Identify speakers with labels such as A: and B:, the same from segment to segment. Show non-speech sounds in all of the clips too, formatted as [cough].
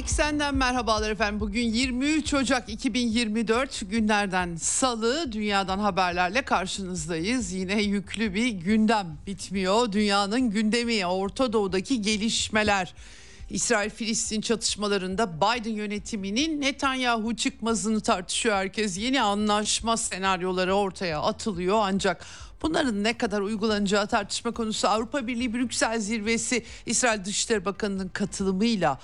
A: Eksenden merhabalar efendim. Bugün 23 Ocak 2024 günlerden salı dünyadan haberlerle karşınızdayız. Yine yüklü bir gündem bitmiyor. Dünyanın gündemi Orta Doğu'daki gelişmeler. İsrail-Filistin çatışmalarında Biden yönetiminin Netanyahu çıkmazını tartışıyor herkes. Yeni anlaşma senaryoları ortaya atılıyor ancak Bunların ne kadar uygulanacağı tartışma konusu Avrupa Birliği Brüksel Zirvesi İsrail Dışişleri Bakanı'nın katılımıyla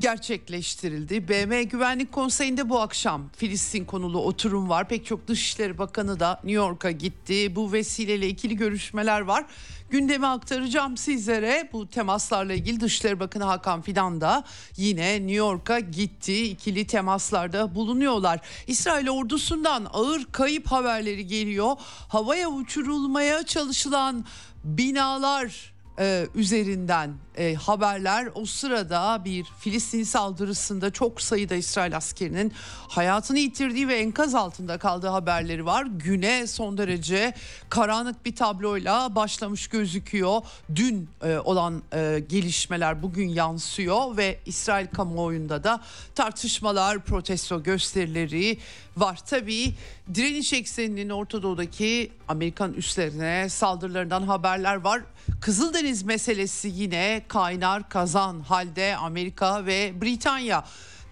A: gerçekleştirildi. BM Güvenlik Konseyi'nde bu akşam Filistin konulu oturum var. Pek çok Dışişleri Bakanı da New York'a gitti. Bu vesileyle ikili görüşmeler var. Gündemi aktaracağım sizlere. Bu temaslarla ilgili Dışişleri Bakanı Hakan Fidan da yine New York'a gitti. İkili temaslarda bulunuyorlar. İsrail ordusundan ağır kayıp haberleri geliyor. Havaya uçurulmaya çalışılan binalar e, üzerinden e, haberler o sırada bir Filistin saldırısında çok sayıda İsrail askerinin hayatını yitirdiği ve enkaz altında kaldığı haberleri var. Güne son derece karanlık bir tabloyla başlamış gözüküyor. Dün e, olan gelişmeler bugün yansıyor ve İsrail kamuoyunda da tartışmalar, protesto gösterileri var. Tabii direniş ekseninin Orta Doğu'daki Amerikan üslerine saldırılarından haberler var. Kızıldeniz meselesi yine kaynar kazan halde Amerika ve Britanya.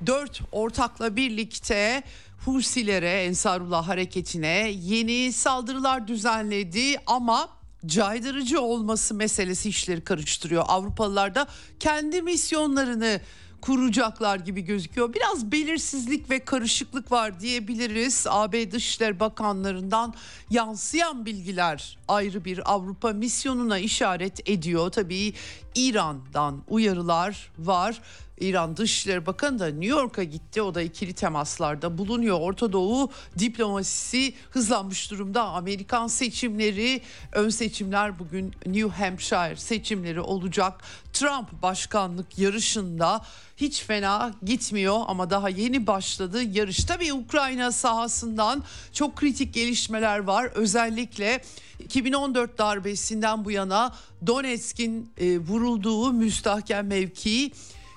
A: Dört ortakla birlikte Husilere, Ensarullah hareketine yeni saldırılar düzenledi ama caydırıcı olması meselesi işleri karıştırıyor. Avrupalılar da kendi misyonlarını kuracaklar gibi gözüküyor. Biraz belirsizlik ve karışıklık var diyebiliriz. AB Dışişleri Bakanlarından yansıyan bilgiler ayrı bir Avrupa misyonuna işaret ediyor. Tabii İran'dan uyarılar var. İran Dışişleri Bakanı da New York'a gitti. O da ikili temaslarda bulunuyor. Orta Doğu diplomasisi hızlanmış durumda. Amerikan seçimleri, ön seçimler bugün New Hampshire seçimleri olacak. Trump başkanlık yarışında hiç fena gitmiyor ama daha yeni başladı yarış. Tabii Ukrayna sahasından çok kritik gelişmeler var. Özellikle 2014 darbesinden bu yana Donetsk'in e, vurulduğu müstahkem mevki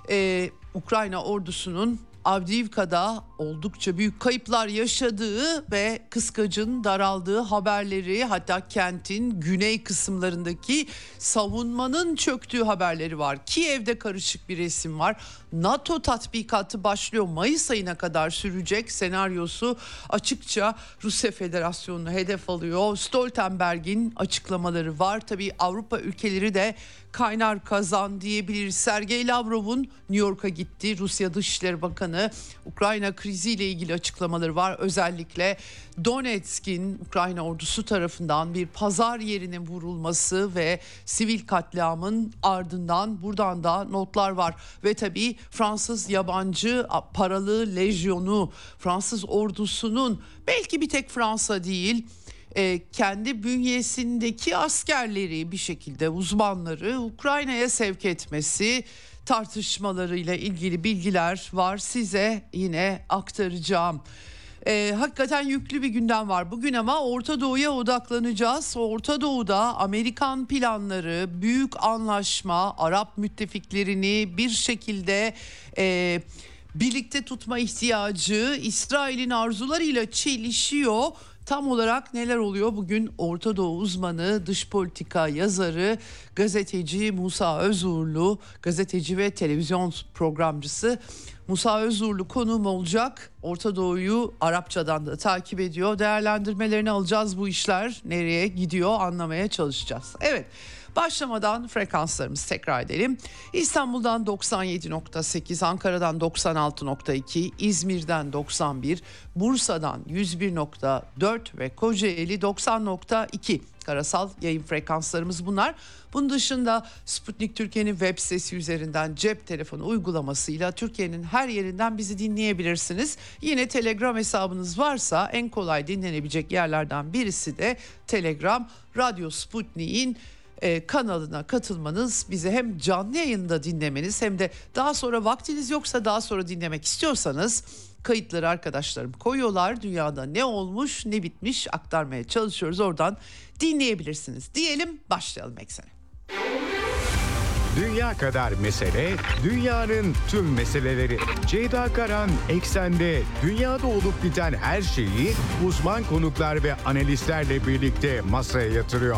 A: e, Ukrayna ordusunun Avdiivka'da oldukça büyük kayıplar yaşadığı ve kıskacın daraldığı haberleri hatta kentin güney kısımlarındaki savunmanın çöktüğü haberleri var. Kiev'de karışık bir resim var. NATO tatbikatı başlıyor. Mayıs ayına kadar sürecek senaryosu açıkça Rusya Federasyonu'nu hedef alıyor. Stoltenberg'in açıklamaları var. Tabii Avrupa ülkeleri de kaynar kazan diyebiliriz. Sergey Lavrov'un New York'a gitti. Rusya Dışişleri Bakanı Ukrayna kriziyle ilgili açıklamaları var. Özellikle Donetsk'in Ukrayna ordusu tarafından bir pazar yerinin vurulması ve sivil katliamın ardından buradan da notlar var. Ve tabii Fransız yabancı paralı lejyonu, Fransız ordusunun belki bir tek Fransa değil e, kendi bünyesindeki askerleri bir şekilde uzmanları Ukrayna'ya sevk etmesi tartışmalarıyla ilgili bilgiler var size yine aktaracağım. E, hakikaten yüklü bir gündem var bugün ama Orta Doğu'ya odaklanacağız. Orta Doğu'da Amerikan planları, büyük anlaşma, Arap müttefiklerini bir şekilde e, birlikte tutma ihtiyacı İsrail'in arzularıyla çelişiyor. Tam olarak neler oluyor bugün Orta Doğu uzmanı, dış politika yazarı, gazeteci Musa Özurlu, gazeteci ve televizyon programcısı Musa Özurlu konuğum olacak. Orta Doğu'yu Arapçadan da takip ediyor. Değerlendirmelerini alacağız bu işler nereye gidiyor anlamaya çalışacağız. Evet. Başlamadan frekanslarımızı tekrar edelim. İstanbul'dan 97.8, Ankara'dan 96.2, İzmir'den 91, Bursa'dan 101.4 ve Kocaeli 90.2. karasal yayın frekanslarımız bunlar. Bunun dışında Sputnik Türkiye'nin web sitesi üzerinden cep telefonu uygulamasıyla Türkiye'nin her yerinden bizi dinleyebilirsiniz. Yine Telegram hesabınız varsa en kolay dinlenebilecek yerlerden birisi de Telegram Radyo Sputnik'in e, kanalına katılmanız bizi hem canlı yayında dinlemeniz hem de daha sonra vaktiniz yoksa daha sonra dinlemek istiyorsanız kayıtları arkadaşlarım koyuyorlar. Dünyada ne olmuş ne bitmiş aktarmaya çalışıyoruz oradan dinleyebilirsiniz. Diyelim başlayalım eksene.
B: Dünya kadar mesele, dünyanın tüm meseleleri. Ceyda Karan Eksen'de dünyada olup biten her şeyi uzman konuklar ve analistlerle birlikte masaya yatırıyor.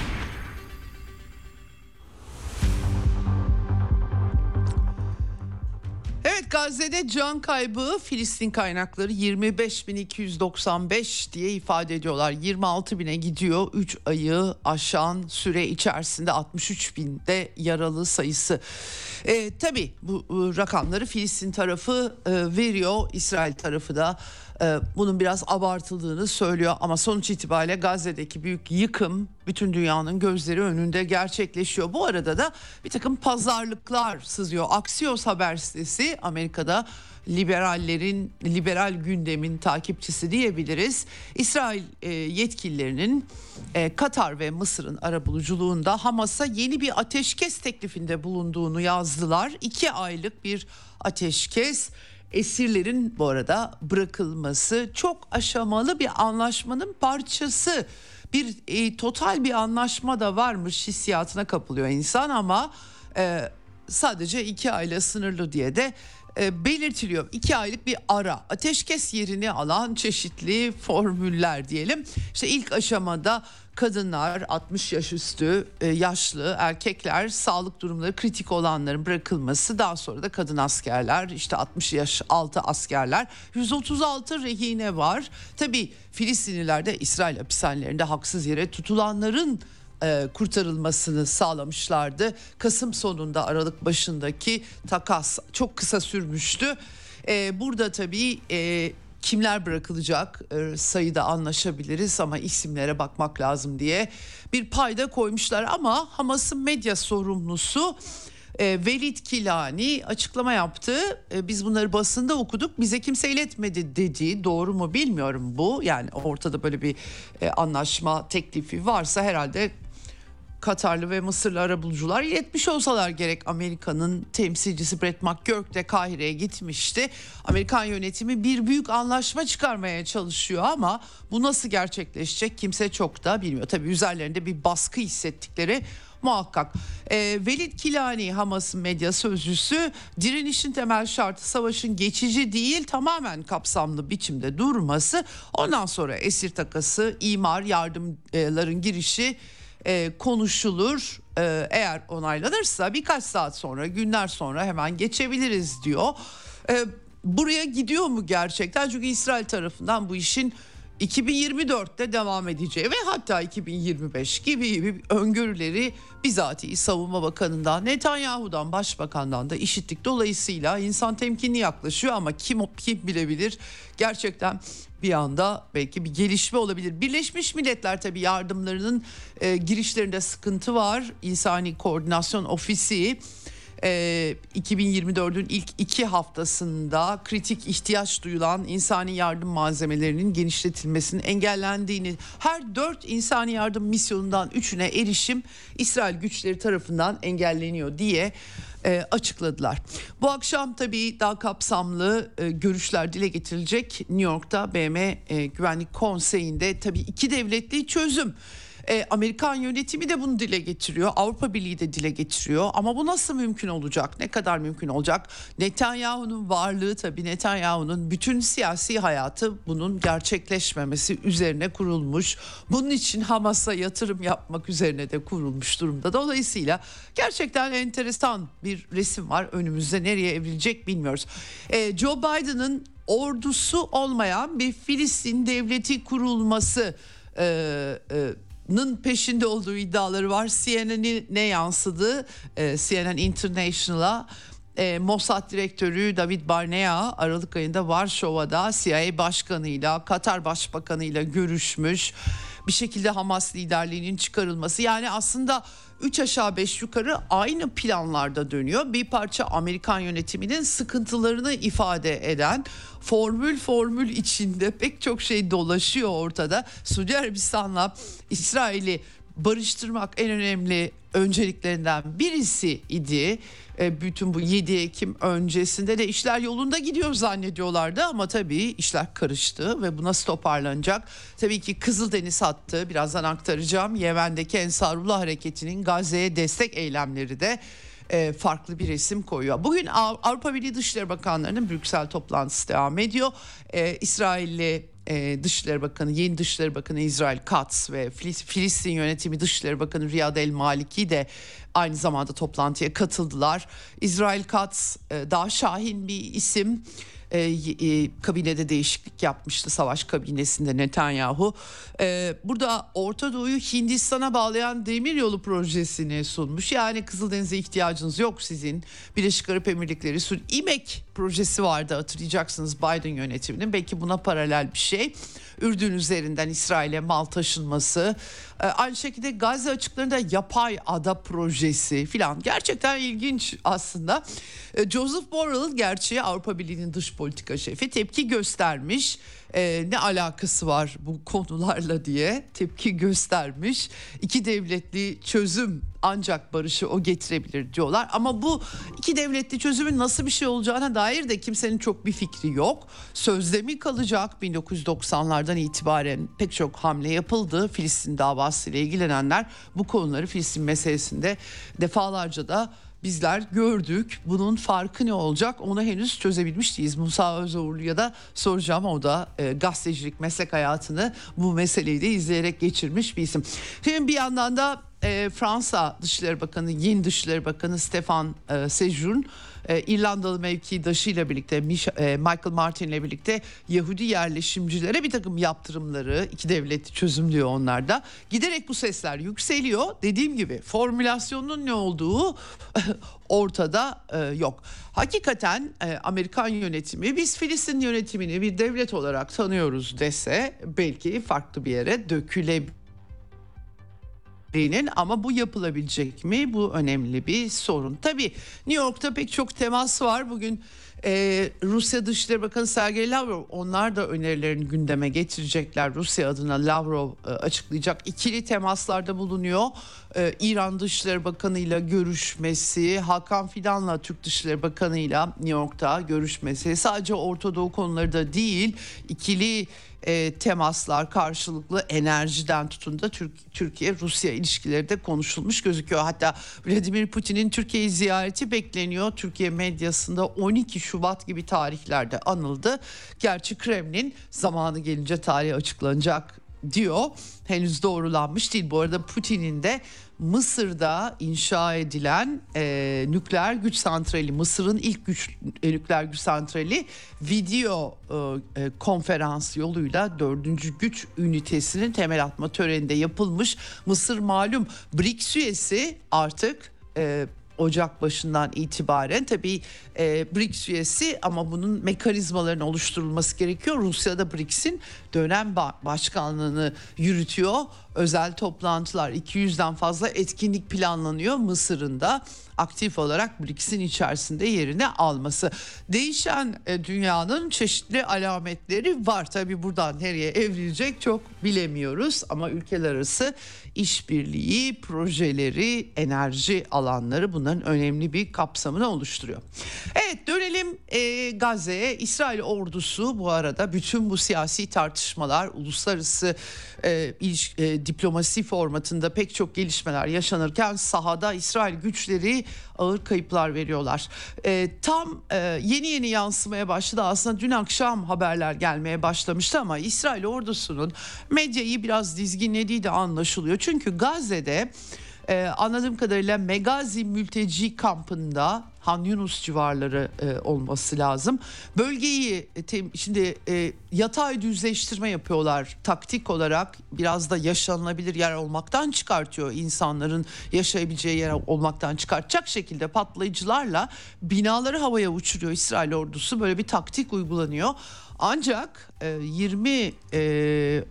A: Evet Gazze'de can kaybı Filistin kaynakları 25.295 diye ifade ediyorlar. 26 bine gidiyor 3 ayı aşan süre içerisinde 63 binde yaralı sayısı. E, tabii bu rakamları Filistin tarafı e, veriyor İsrail tarafı da e, bunun biraz abartıldığını söylüyor ama sonuç itibariyle Gazze'deki büyük yıkım bütün dünyanın gözleri önünde gerçekleşiyor. Bu arada da bir takım pazarlıklar sızıyor. Axios haber sitesi Amerika'da liberallerin liberal gündemin takipçisi diyebiliriz. İsrail e, yetkililerinin e, Katar ve Mısır'ın arabuluculuğunda Hamas'a yeni bir ateşkes teklifinde bulunduğunu yazdılar. İki aylık bir ateşkes esirlerin bu arada bırakılması çok aşamalı bir anlaşmanın parçası. Bir e, total bir anlaşma da varmış hissiyatına kapılıyor insan ama e, sadece iki ayla sınırlı diye de e, belirtiliyor. İki aylık bir ara ateşkes yerini alan çeşitli formüller diyelim. İşte ilk aşamada kadınlar 60 yaş üstü e, yaşlı erkekler sağlık durumları kritik olanların bırakılması daha sonra da kadın askerler işte 60 yaş altı askerler 136 rehine var. Tabi Filistinliler de İsrail hapishanelerinde haksız yere tutulanların e, kurtarılmasını sağlamışlardı. Kasım sonunda Aralık başındaki takas çok kısa sürmüştü. E, burada tabii kimler bırakılacak e, sayıda anlaşabiliriz ama isimlere bakmak lazım diye bir payda koymuşlar ama Hamas'ın medya sorumlusu e, Velid Kilani açıklama yaptı. E, biz bunları basında okuduk. Bize kimse iletmedi dedi. Doğru mu bilmiyorum bu. Yani ortada böyle bir e, anlaşma teklifi varsa herhalde Katarlı ve Mısırlı arabulucular iletmiş olsalar gerek Amerika'nın temsilcisi Brett McGurk de Kahire'ye gitmişti. Amerikan yönetimi bir büyük anlaşma çıkarmaya çalışıyor ama bu nasıl gerçekleşecek kimse çok da bilmiyor. Tabii üzerlerinde bir baskı hissettikleri muhakkak. E, Velid Kilani Hamas'ın medya sözcüsü direnişin temel şartı savaşın geçici değil tamamen kapsamlı biçimde durması. Ondan sonra esir takası, imar, yardımların girişi e, konuşulur. E, eğer onaylanırsa birkaç saat sonra, günler sonra hemen geçebiliriz diyor. E, buraya gidiyor mu gerçekten? Çünkü İsrail tarafından bu işin 2024'te devam edeceği ve hatta 2025 gibi gibi öngörüleri bizatihi Savunma Bakanı'ndan, Netanyahu'dan, Başbakan'dan da işittik. Dolayısıyla insan temkinli yaklaşıyor ama kim kim bilebilir gerçekten bir anda belki bir gelişme olabilir. Birleşmiş Milletler tabii yardımlarının e, girişlerinde sıkıntı var. İnsani Koordinasyon Ofisi e, 2024'ün ilk iki haftasında kritik ihtiyaç duyulan insani yardım malzemelerinin genişletilmesinin engellendiğini her dört insani yardım misyonundan üçüne erişim İsrail güçleri tarafından engelleniyor diye e, açıkladılar. Bu akşam tabii daha kapsamlı e, görüşler dile getirilecek New York'ta BM e, Güvenlik Konseyi'nde tabii iki devletli çözüm e, Amerikan yönetimi de bunu dile getiriyor. Avrupa Birliği de dile getiriyor. Ama bu nasıl mümkün olacak? Ne kadar mümkün olacak? Netanyahu'nun varlığı tabii Netanyahu'nun bütün siyasi hayatı bunun gerçekleşmemesi üzerine kurulmuş. Bunun için Hamas'a yatırım yapmak üzerine de kurulmuş durumda. Dolayısıyla gerçekten enteresan bir resim var önümüzde. Nereye evrilecek bilmiyoruz. E, Joe Biden'ın ordusu olmayan bir Filistin devleti kurulması e, e, peşinde olduğu iddiaları var. CNN'in ne yansıdı? Ee, CNN International'a e, Mossad direktörü David Barnea Aralık ayında Varşova'da CIA başkanıyla, Katar başbakanıyla görüşmüş. Bir şekilde Hamas liderliğinin çıkarılması yani aslında 3 aşağı 5 yukarı aynı planlarda dönüyor. Bir parça Amerikan yönetiminin sıkıntılarını ifade eden formül formül içinde pek çok şey dolaşıyor ortada. Suudi Arabistan'la İsrail'i barıştırmak en önemli önceliklerinden birisi idi. E, bütün bu 7 Ekim öncesinde de işler yolunda gidiyor zannediyorlardı ama tabii işler karıştı ve bu nasıl toparlanacak? Tabii ki Kızıldeniz hattı birazdan aktaracağım. Yemen'deki Ensarullah Hareketi'nin Gazze'ye destek eylemleri de e, farklı bir resim koyuyor. Bugün Avrupa Birliği Dışişleri Bakanları'nın Brüksel toplantısı devam ediyor. E, İsrailli e, Dışişleri Bakanı, yeni Dışişleri Bakanı İsrail Katz ve Filistin Yönetimi Dışişleri Bakanı Riyad El Maliki de aynı zamanda toplantıya katıldılar. İsrail Katz e, daha şahin bir isim e, e, kabinede değişiklik yapmıştı savaş kabinesinde Netanyahu. E, burada Orta Doğu'yu Hindistan'a bağlayan demiryolu projesini sunmuş. Yani Kızıldeniz'e ihtiyacınız yok sizin. Birleşik Arap Emirlikleri sun İmek projesi vardı hatırlayacaksınız Biden yönetiminin. Belki buna paralel bir şey. Ürdün üzerinden İsrail'e mal taşınması. Ee, aynı şekilde Gazze açıklarında yapay ada projesi filan. Gerçekten ilginç aslında. Ee, Joseph Borrell gerçeği Avrupa Birliği'nin dış politika şefi tepki göstermiş e, ne alakası var bu konularla diye tepki göstermiş. İki devletli çözüm ancak barışı o getirebilir diyorlar. Ama bu iki devletli çözümün nasıl bir şey olacağına dair de kimsenin çok bir fikri yok. Sözde mi kalacak 1990'lardan itibaren pek çok hamle yapıldı. Filistin davası ile ilgilenenler bu konuları Filistin meselesinde defalarca da bizler gördük. Bunun farkı ne olacak onu henüz çözebilmiş değiliz. Musa Özoğurlu'ya da soracağım. O da e, gazetecilik meslek hayatını bu meseleyi de izleyerek geçirmiş bir isim. Şimdi bir yandan da e, Fransa Dışişleri Bakanı, yeni Dışişleri Bakanı Stefan e, Sejourne e, İrlandalı mevkidaşıyla birlikte e, Michael Martin ile birlikte Yahudi yerleşimcilere bir takım yaptırımları iki devletli çözüm diyor onlar da. Giderek bu sesler yükseliyor. Dediğim gibi formülasyonun ne olduğu [laughs] ortada e, yok. Hakikaten e, Amerikan yönetimi biz Filistin yönetimini bir devlet olarak tanıyoruz dese belki farklı bir yere dökülebilir Berlin'in ama bu yapılabilecek mi? Bu önemli bir sorun. Tabii New York'ta pek çok temas var. Bugün e, Rusya Dışişleri Bakanı Sergey Lavrov onlar da önerilerini gündeme getirecekler. Rusya adına Lavrov e, açıklayacak. İkili temaslarda bulunuyor. E, İran Dışişleri Bakanı ile görüşmesi, Hakan Fidan'la Türk Dışişleri Bakanı ile New York'ta görüşmesi. Sadece Orta Doğu konuları da değil, ikili e, temaslar karşılıklı enerjiden tutun da Türk, Türkiye-Rusya ilişkileri de konuşulmuş gözüküyor. Hatta Vladimir Putin'in Türkiye'yi ziyareti bekleniyor. Türkiye medyasında 12 Şubat gibi tarihlerde anıldı. Gerçi Kremlin zamanı gelince tarih açıklanacak diyor. Henüz doğrulanmış değil. Bu arada Putin'in de Mısır'da inşa edilen e, nükleer güç santrali, Mısır'ın ilk güç e, nükleer güç santrali video e, e, konferans yoluyla dördüncü güç ünitesinin temel atma töreninde yapılmış. Mısır malum BRICS üyesi artık e, Ocak başından itibaren tabii e, BRICS üyesi ama bunun mekanizmalarının oluşturulması gerekiyor. Rusya da BRICS'in dönem başkanlığını yürütüyor. Özel toplantılar 200'den fazla etkinlik planlanıyor Mısır'ın da aktif olarak BRICS'in içerisinde yerini alması. Değişen e, dünyanın çeşitli alametleri var. Tabii buradan nereye evrilecek çok bilemiyoruz ama ülkeler arası işbirliği, projeleri, enerji alanları bunların önemli bir kapsamını oluşturuyor. Evet dönelim e, Gazze'ye. İsrail ordusu bu arada bütün bu siyasi tartışmalar, uluslararası e, iliş, e, diplomasi formatında pek çok gelişmeler yaşanırken sahada İsrail güçleri ağır kayıplar veriyorlar. E, tam e, yeni yeni yansımaya başladı. Aslında dün akşam haberler gelmeye başlamıştı ama İsrail ordusunun medyayı biraz dizginlediği de anlaşılıyor. Çünkü Gazze'de Ee, anladığım kadarıyla Megazi mülteci kampında Han Yunus civarları e, olması lazım. Bölgeyi e, tem, şimdi e, yatay düzleştirme yapıyorlar taktik olarak biraz da yaşanılabilir yer olmaktan çıkartıyor insanların yaşayabileceği yer olmaktan çıkartacak şekilde patlayıcılarla binaları havaya uçuruyor İsrail ordusu böyle bir taktik uygulanıyor. Ancak e, 20 e,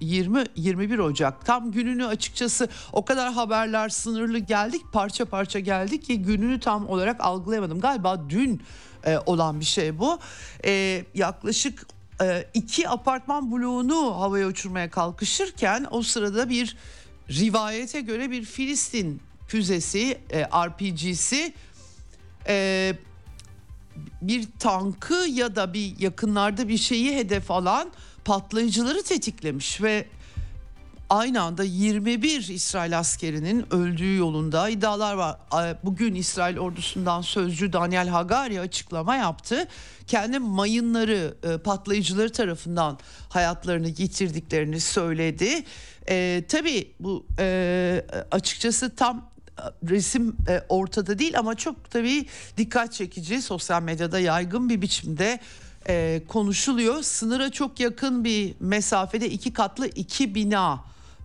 A: 20 21 Ocak tam gününü açıkçası o kadar haberler sınırlı geldik parça parça geldik ki gününü tam olarak algılayamadım. Galiba dün e, olan bir şey bu. E, yaklaşık e, iki apartman bloğunu havaya uçurmaya kalkışırken o sırada bir rivayete göre bir Filistin füzesi e, RPG'si e, bir tankı ya da bir yakınlarda bir şeyi hedef alan patlayıcıları tetiklemiş ve aynı anda 21 İsrail askerinin öldüğü yolunda iddialar var. Bugün İsrail ordusundan sözcü Daniel Hagari açıklama yaptı. Kendi mayınları e, patlayıcıları tarafından hayatlarını yitirdiklerini söyledi. E, tabii bu e, açıkçası tam resim e, ortada değil ama çok tabii dikkat çekici sosyal medyada yaygın bir biçimde e, konuşuluyor. Sınıra çok yakın bir mesafede iki katlı iki bina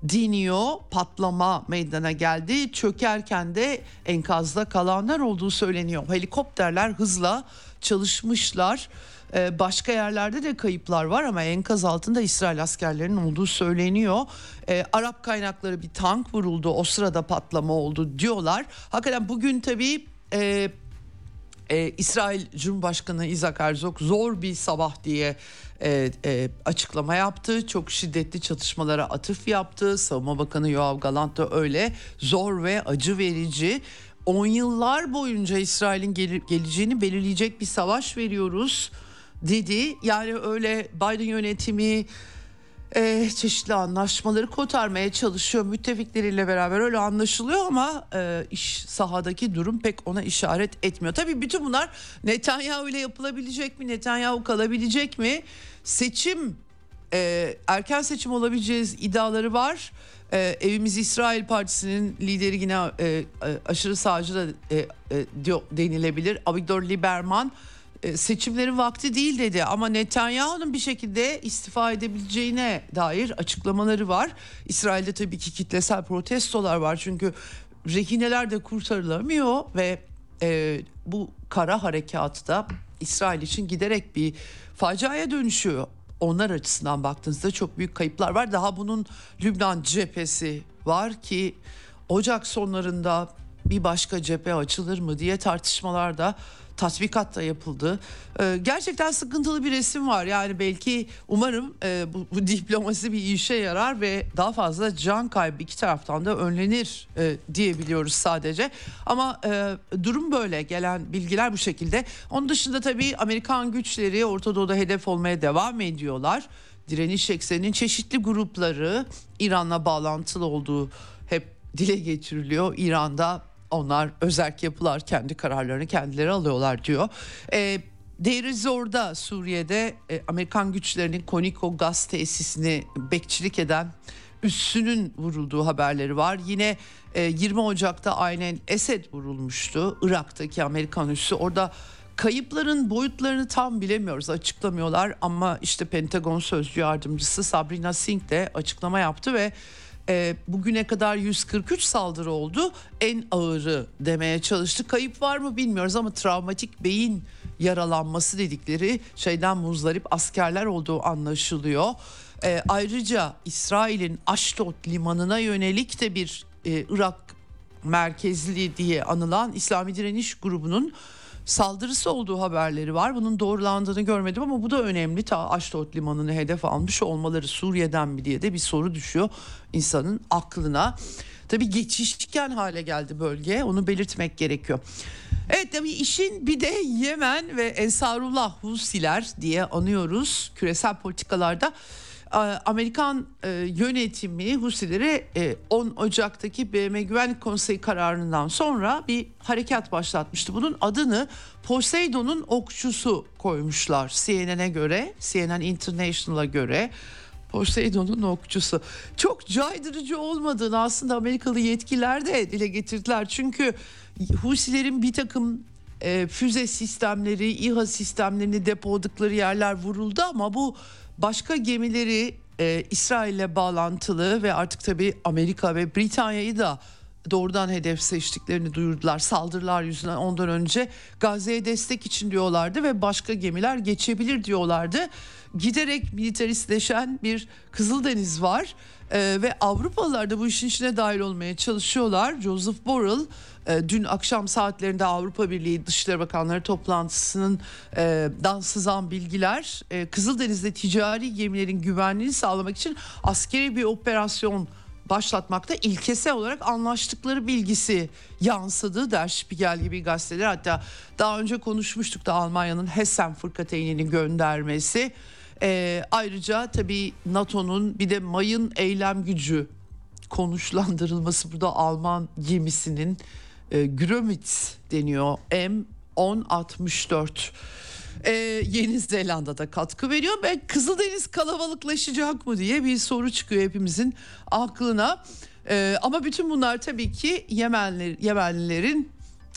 A: diniyor patlama meydana geldi çökerken de enkazda kalanlar olduğu söyleniyor helikopterler hızla çalışmışlar ee, başka yerlerde de kayıplar var ama enkaz altında İsrail askerlerinin olduğu söyleniyor. Ee, Arap kaynakları bir tank vuruldu o sırada patlama oldu diyorlar. Hakikaten bugün tabii e, e, İsrail Cumhurbaşkanı Isaac Herzog zor bir sabah diye e, e, açıklama yaptı. Çok şiddetli çatışmalara atıf yaptı. Savunma Bakanı Yoav Galant da öyle zor ve acı verici. 10 yıllar boyunca İsrail'in gel- geleceğini belirleyecek bir savaş veriyoruz dedi. Yani öyle Biden yönetimi e, çeşitli anlaşmaları kotarmaya çalışıyor müttefikleriyle beraber öyle anlaşılıyor ama e, iş sahadaki durum pek ona işaret etmiyor. Tabii bütün bunlar Netanyahu ile yapılabilecek mi? Netanyahu kalabilecek mi? Seçim e, erken seçim olabileceğiz iddiaları var. E, Evimiz İsrail Partisi'nin lideri yine e, aşırı sağcı da e, e, diyor, denilebilir. Avigdor Lieberman seçimlerin vakti değil dedi ama Netanyahu'nun bir şekilde istifa edebileceğine dair açıklamaları var. İsrail'de tabii ki kitlesel protestolar var çünkü rehineler de kurtarılamıyor ve e, bu kara harekatı da İsrail için giderek bir faciaya dönüşüyor. Onlar açısından baktığınızda çok büyük kayıplar var. Daha bunun Lübnan cephesi var ki Ocak sonlarında bir başka cephe açılır mı diye tartışmalar da tatbikat da yapıldı. Ee, gerçekten sıkıntılı bir resim var. Yani belki umarım e, bu, bu diplomasi bir işe yarar ve daha fazla can kaybı iki taraftan da önlenir e, diyebiliyoruz sadece. Ama e, durum böyle. Gelen bilgiler bu şekilde. Onun dışında tabii Amerikan güçleri Orta Doğu'da hedef olmaya devam ediyorlar. Direniş ekseninin çeşitli grupları İran'la bağlantılı olduğu hep dile getiriliyor. İran'da onlar özerk yapılar kendi kararlarını kendileri alıyorlar diyor. E, Deir Zor'da Suriye'de e, Amerikan güçlerinin Koniko gaz tesisini bekçilik eden üssünün vurulduğu haberleri var. Yine e, 20 Ocak'ta aynen Esed vurulmuştu. Irak'taki Amerikan üssü orada kayıpların boyutlarını tam bilemiyoruz açıklamıyorlar ama işte Pentagon sözcü yardımcısı Sabrina Singh de açıklama yaptı ve e, bugüne kadar 143 saldırı oldu. En ağırı demeye çalıştı. Kayıp var mı bilmiyoruz ama travmatik beyin yaralanması dedikleri şeyden muzdarip askerler olduğu anlaşılıyor. E, ayrıca İsrail'in Ashdod limanına yönelik de bir e, Irak merkezli diye anılan İslami Direniş grubunun saldırısı olduğu haberleri var. Bunun doğrulandığını görmedim ama bu da önemli. Ta Aşdod limanını hedef almış olmaları Suriye'den mi diye de bir soru düşüyor insanın aklına. Tabii geçişken hale geldi bölge onu belirtmek gerekiyor. Evet tabii işin bir de Yemen ve Ensarullah Husiler diye anıyoruz küresel politikalarda. Amerikan e, yönetimi Husileri 10 e, Ocak'taki BM Güvenlik Konseyi kararından sonra bir harekat başlatmıştı. Bunun adını Poseidon'un okçusu koymuşlar CNN'e göre, CNN International'a göre. Poseidon'un okçusu. Çok caydırıcı olmadığını aslında Amerikalı yetkililer de dile getirdiler. Çünkü Husilerin bir takım e, füze sistemleri, İHA sistemlerini depoladıkları yerler vuruldu ama bu başka gemileri e, İsrail'le bağlantılı ve artık tabii Amerika ve Britanya'yı da doğrudan hedef seçtiklerini duyurdular. Saldırılar yüzünden ondan önce Gazze'ye destek için diyorlardı ve başka gemiler geçebilir diyorlardı. Giderek militaristleşen bir Kızıldeniz var ee, ve Avrupalılar da bu işin içine dahil olmaya çalışıyorlar. Joseph Borrell e, dün akşam saatlerinde Avrupa Birliği Dışişleri Bakanları toplantısının e, dan bilgiler e, Kızıldeniz'de ticari gemilerin güvenliğini sağlamak için askeri bir operasyon başlatmakta ilkesel olarak anlaştıkları bilgisi yansıdı. Der Spiegel gibi gazeteler. Hatta daha önce konuşmuştuk da Almanya'nın Hessen fırkateynini göndermesi ee, ayrıca tabii NATO'nun bir de mayın eylem gücü konuşlandırılması burada Alman gemisinin e, Grömitz deniyor M1064 ee, Yeni Zelanda'da katkı veriyor ve Kızıldeniz kalabalıklaşacak mı diye bir soru çıkıyor hepimizin aklına. Ee, ama bütün bunlar tabii ki Yemenli, Yemenlilerin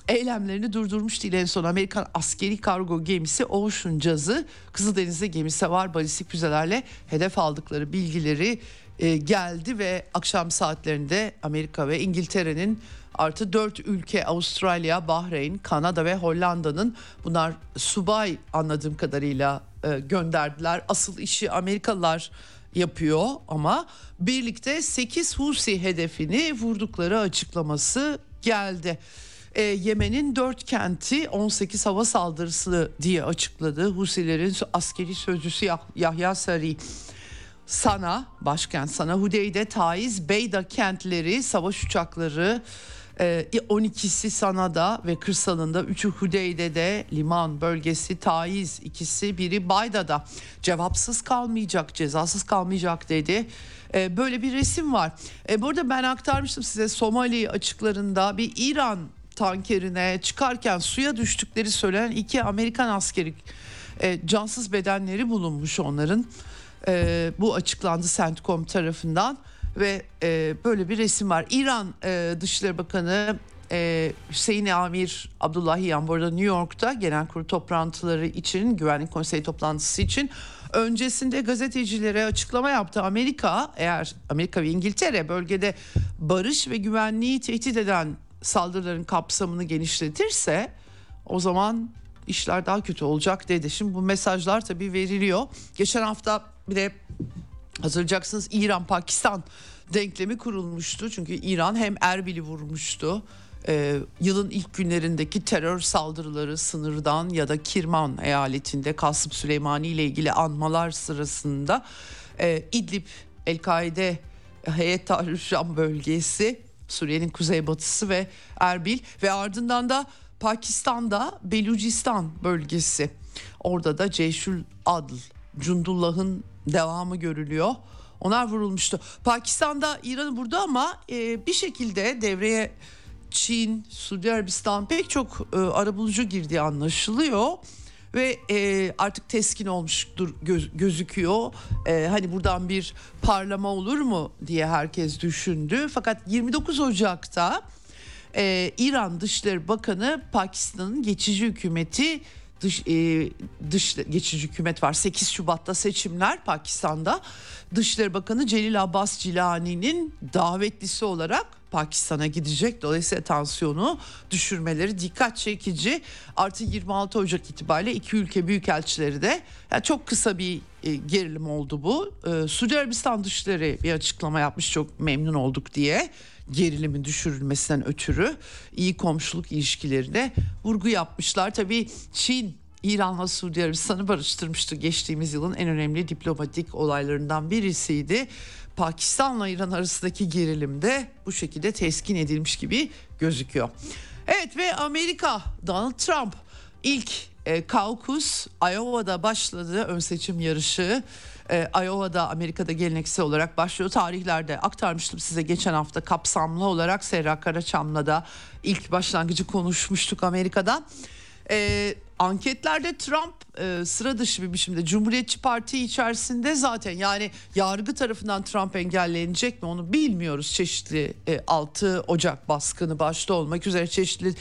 A: eylemlerini durdurmuş değil. En son Amerikan askeri kargo gemisi Ocean Jazz'ı Kızıldeniz'de gemisi var balistik füzelerle hedef aldıkları bilgileri e, geldi ve akşam saatlerinde Amerika ve İngiltere'nin artı dört ülke Avustralya, Bahreyn, Kanada ve Hollanda'nın bunlar subay anladığım kadarıyla e, gönderdiler. Asıl işi Amerikalılar yapıyor ama birlikte 8 Husi hedefini vurdukları açıklaması geldi. E, Yemen'in 4 kenti 18 hava saldırısı diye açıkladı. Husilerin askeri sözcüsü Yahya Sari. Sana, başkent Sana, Hudeyde, Taiz, Beyda kentleri, savaş uçakları, 12'si e, Sana'da ve kırsalında, 3'ü Hudeyde'de, liman bölgesi Taiz, ikisi biri Bayda'da. Cevapsız kalmayacak, cezasız kalmayacak dedi. E, böyle bir resim var. E, burada ben aktarmıştım size Somali açıklarında bir İran tankerine çıkarken suya düştükleri söylenen iki Amerikan askeri cansız bedenleri bulunmuş onların. Bu açıklandı CENTCOM tarafından ve e, böyle bir resim var. İran e, Dışişleri Bakanı e, Hüseyin Amir Abdullahiyan burada New York'ta genel kurul toplantıları için güvenlik konseyi toplantısı için öncesinde gazetecilere açıklama yaptı. Amerika eğer Amerika ve İngiltere bölgede barış ve güvenliği tehdit eden saldırıların kapsamını genişletirse o zaman işler daha kötü olacak dedi. Şimdi bu mesajlar tabii veriliyor. Geçen hafta bir de Hatırlayacaksınız İran Pakistan denklemi kurulmuştu. Çünkü İran hem Erbil'i vurmuştu. Ee, yılın ilk günlerindeki terör saldırıları sınırdan ya da Kirman eyaletinde Kasım Süleymani ile ilgili anmalar sırasında e, İdlib El-Kaide Heyet Tahrir bölgesi Suriye'nin kuzeybatısı ve Erbil ve ardından da Pakistan'da Belucistan bölgesi. Orada da Ceyşül Adl Cundullah'ın devamı görülüyor. Onlar vurulmuştu. Pakistan'da İran'ı burada ama e, bir şekilde devreye Çin, Suudi Arabistan pek çok e, arabulucu girdiği anlaşılıyor ve e, artık teskin olmuştur göz, gözüküyor. E, hani buradan bir parlama olur mu diye herkes düşündü. Fakat 29 Ocak'ta e, İran Dışişleri Bakanı Pakistan'ın geçici hükümeti dış e, dış geçici hükümet var. 8 Şubat'ta seçimler Pakistan'da. Dışişleri Bakanı Celil Abbas Cilani'nin davetlisi olarak Pakistan'a gidecek. Dolayısıyla tansiyonu düşürmeleri dikkat çekici. Artı 26 Ocak itibariyle iki ülke büyükelçileri de yani çok kısa bir e, gerilim oldu bu. E, Suudi Arabistan Dışişleri bir açıklama yapmış çok memnun olduk diye gerilimin düşürülmesinden ötürü iyi komşuluk ilişkilerine vurgu yapmışlar. Tabii Çin İran'la Suudi Arabistan'ı barıştırmıştı. Geçtiğimiz yılın en önemli diplomatik olaylarından birisiydi. Pakistan'la İran arasındaki gerilim de bu şekilde teskin edilmiş gibi gözüküyor. Evet ve Amerika Donald Trump ilk e, kaukus Iowa'da başladı ön seçim yarışı e, Iowa'da Amerika'da geleneksel olarak başlıyor. Tarihlerde aktarmıştım size geçen hafta kapsamlı olarak Serra Karaçam'la da ilk başlangıcı konuşmuştuk Amerika'da. E, anketlerde Trump e, sıra dışı bir biçimde Cumhuriyetçi Parti içerisinde zaten yani yargı tarafından Trump engellenecek mi onu bilmiyoruz. Çeşitli e, 6 Ocak baskını başta olmak üzere çeşitli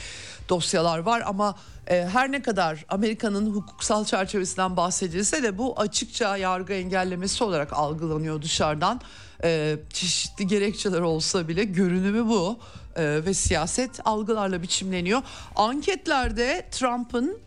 A: dosyalar var ama e, her ne kadar Amerika'nın hukuksal çerçevesinden bahsedilse de bu açıkça yargı engellemesi olarak algılanıyor dışarıdan. E, çeşitli gerekçeler olsa bile görünümü bu e, ve siyaset algılarla biçimleniyor. Anketlerde Trump'ın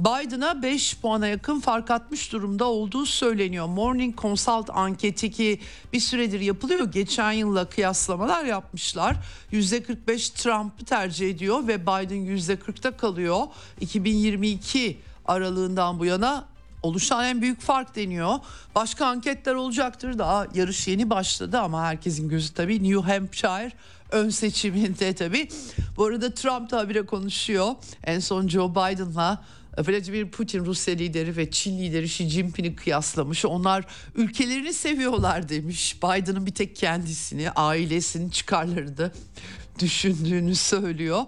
A: Biden'a 5 puana yakın fark atmış durumda olduğu söyleniyor. Morning Consult anketi ki bir süredir yapılıyor. Geçen yılla kıyaslamalar yapmışlar. %45 Trump'ı tercih ediyor ve Biden %40'ta kalıyor. 2022 aralığından bu yana oluşan en büyük fark deniyor. Başka anketler olacaktır. Daha yarış yeni başladı ama herkesin gözü tabii New Hampshire ön seçiminde tabii. Bu arada Trump da habire konuşuyor. En son Joe Biden'la Vladimir Putin Rusya lideri ve Çin lideri Xi Jinping'i kıyaslamış. Onlar ülkelerini seviyorlar demiş. Biden'ın bir tek kendisini, ailesinin çıkarları da düşündüğünü söylüyor.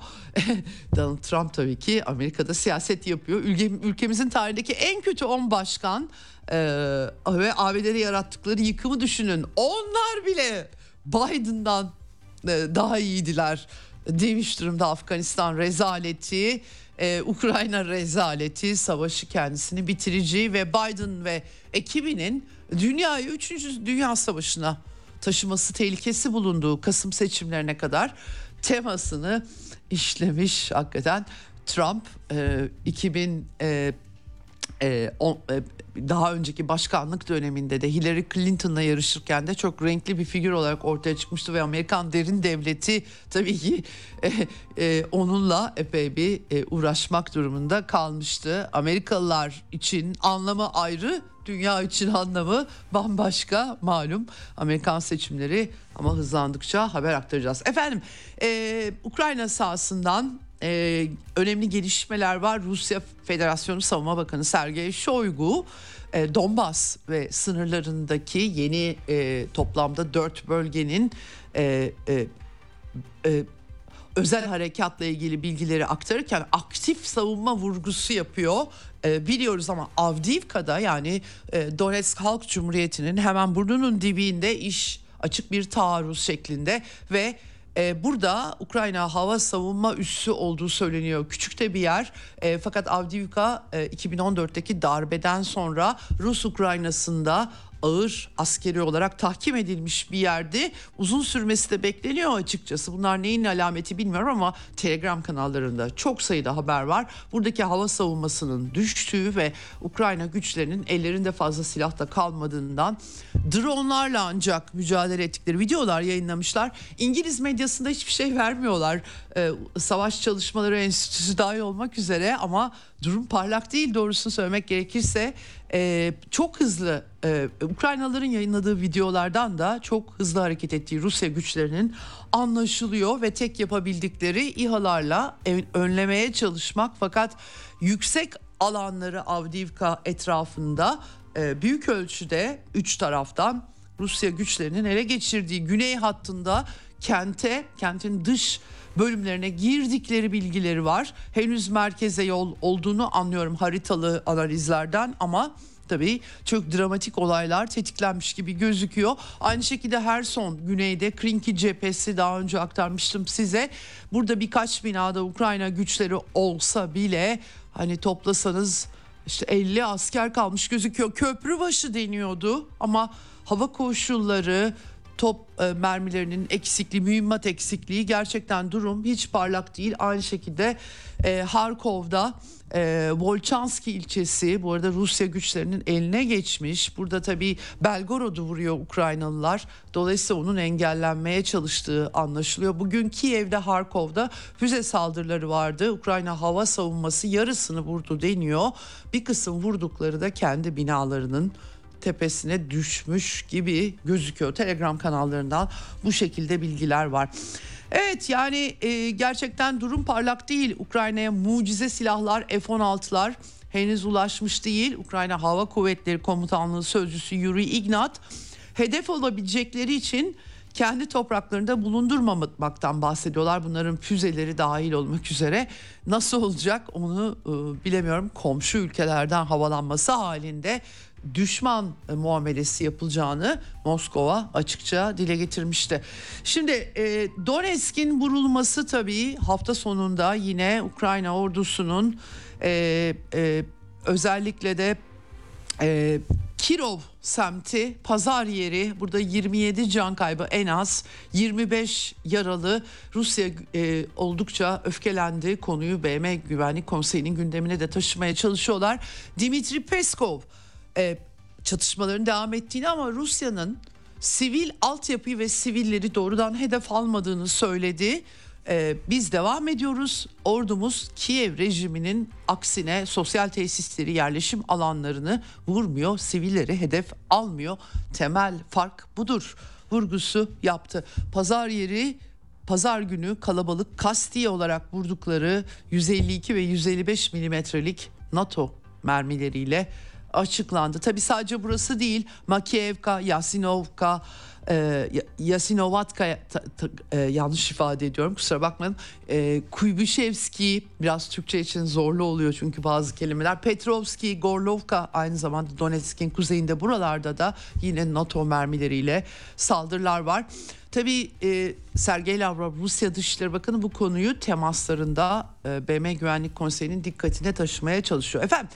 A: [laughs] Donald Trump tabii ki Amerika'da siyaset yapıyor. Ülke, ülkemizin tarihindeki en kötü 10 başkan e, ve ABD'de yarattıkları yıkımı düşünün. Onlar bile Biden'dan e, daha iyiydiler demiş durumda Afganistan rezaleti ee, Ukrayna rezaleti savaşı kendisini bitirici ve Biden ve ekibinin dünyayı 3. Dünya Savaşı'na taşıması tehlikesi bulunduğu Kasım seçimlerine kadar temasını işlemiş hakikaten Trump e, 2000 e, e, on, e, daha önceki başkanlık döneminde de Hillary Clinton'la yarışırken de çok renkli bir figür olarak ortaya çıkmıştı ve Amerikan derin devleti tabii ki e, e, onunla epey bir e, uğraşmak durumunda kalmıştı. Amerikalılar için anlamı ayrı, dünya için anlamı bambaşka malum Amerikan seçimleri ama hızlandıkça haber aktaracağız. Efendim e, Ukrayna sahasından e, önemli gelişmeler var. Rusya Federasyonu Savunma Bakanı Sergey Shoigu e, Donbas ve sınırlarındaki yeni e, toplamda dört bölgenin e, e, e, özel harekatla ilgili bilgileri aktarırken aktif savunma vurgusu yapıyor. E, biliyoruz ama Avdiivka'da yani e, Donetsk Halk Cumhuriyeti'nin hemen burnunun dibinde iş açık bir taarruz şeklinde ve e, burada Ukrayna hava savunma üssü olduğu söyleniyor. Küçük de bir yer e, fakat Avdiivka e, 2014'teki darbeden sonra Rus Ukraynası'nda ağır askeri olarak tahkim edilmiş bir yerde uzun sürmesi de bekleniyor açıkçası. Bunlar neyin alameti bilmiyorum ama Telegram kanallarında çok sayıda haber var. Buradaki hava savunmasının düştüğü ve Ukrayna güçlerinin ellerinde fazla silah da kalmadığından dronlarla ancak mücadele ettikleri videolar yayınlamışlar. İngiliz medyasında hiçbir şey vermiyorlar. Ee, savaş çalışmaları enstitüsü dahil olmak üzere ama durum parlak değil doğrusunu söylemek gerekirse e, çok hızlı e, Ukraynalıların yayınladığı videolardan da çok hızlı hareket ettiği Rusya güçlerinin anlaşılıyor ve tek yapabildikleri İHA'larla önlemeye çalışmak. Fakat yüksek alanları Avdiivka etrafında e, büyük ölçüde üç taraftan Rusya güçlerinin ele geçirdiği güney hattında kente, kentin dış bölümlerine girdikleri bilgileri var. Henüz merkeze yol olduğunu anlıyorum haritalı analizlerden ama tabii çok dramatik olaylar tetiklenmiş gibi gözüküyor. Aynı şekilde her son güneyde Krinki cephesi daha önce aktarmıştım size. Burada birkaç binada Ukrayna güçleri olsa bile hani toplasanız işte 50 asker kalmış gözüküyor. Köprü başı deniyordu ama hava koşulları top e, mermilerinin eksikliği, mühimmat eksikliği gerçekten durum hiç parlak değil. Aynı şekilde e, Harkov'da e, Volchanski ilçesi bu arada Rusya güçlerinin eline geçmiş. Burada tabii Belgorod'u vuruyor Ukraynalılar. Dolayısıyla onun engellenmeye çalıştığı anlaşılıyor. Bugün Kiev'de Harkov'da füze saldırıları vardı. Ukrayna hava savunması yarısını vurdu deniyor. Bir kısım vurdukları da kendi binalarının tepesine düşmüş gibi gözüküyor. Telegram kanallarından bu şekilde bilgiler var. Evet yani e, gerçekten durum parlak değil. Ukrayna'ya mucize silahlar F-16'lar henüz ulaşmış değil. Ukrayna Hava Kuvvetleri Komutanlığı Sözcüsü Yuri Ignat hedef olabilecekleri için kendi topraklarında bulundurmamaktan bahsediyorlar. Bunların füzeleri dahil olmak üzere. Nasıl olacak onu e, bilemiyorum. Komşu ülkelerden havalanması halinde düşman e, muamelesi yapılacağını Moskova açıkça dile getirmişti. Şimdi e, Donetsk'in vurulması tabii hafta sonunda yine Ukrayna ordusunun e, e, özellikle de e, Kirov semti pazar yeri burada 27 can kaybı en az 25 yaralı Rusya e, oldukça öfkelendi konuyu BM Güvenlik Konseyi'nin gündemine de taşımaya çalışıyorlar. Dimitri Peskov e, çatışmaların devam ettiğini ama Rusya'nın sivil altyapıyı ve sivilleri doğrudan hedef almadığını söyledi. Ee, biz devam ediyoruz. Ordumuz Kiev rejiminin aksine sosyal tesisleri, yerleşim alanlarını vurmuyor, sivilleri hedef almıyor. Temel fark budur. Vurgusu yaptı. Pazar yeri pazar günü kalabalık kasti olarak vurdukları 152 ve 155 milimetrelik NATO mermileriyle açıklandı. Tabi sadece burası değil Makievka, Yasinovka, e, Yasinovatka e, yanlış ifade ediyorum kusura bakmayın. E, Kuybüşevski biraz Türkçe için zorlu oluyor çünkü bazı kelimeler. Petrovski, Gorlovka aynı zamanda Donetsk'in kuzeyinde buralarda da yine NATO mermileriyle saldırılar var. Tabii e, Sergey Lavrov Rusya Dışişleri Bakanı bu konuyu temaslarında e, BM Güvenlik Konseyi'nin dikkatine taşımaya çalışıyor. Efendim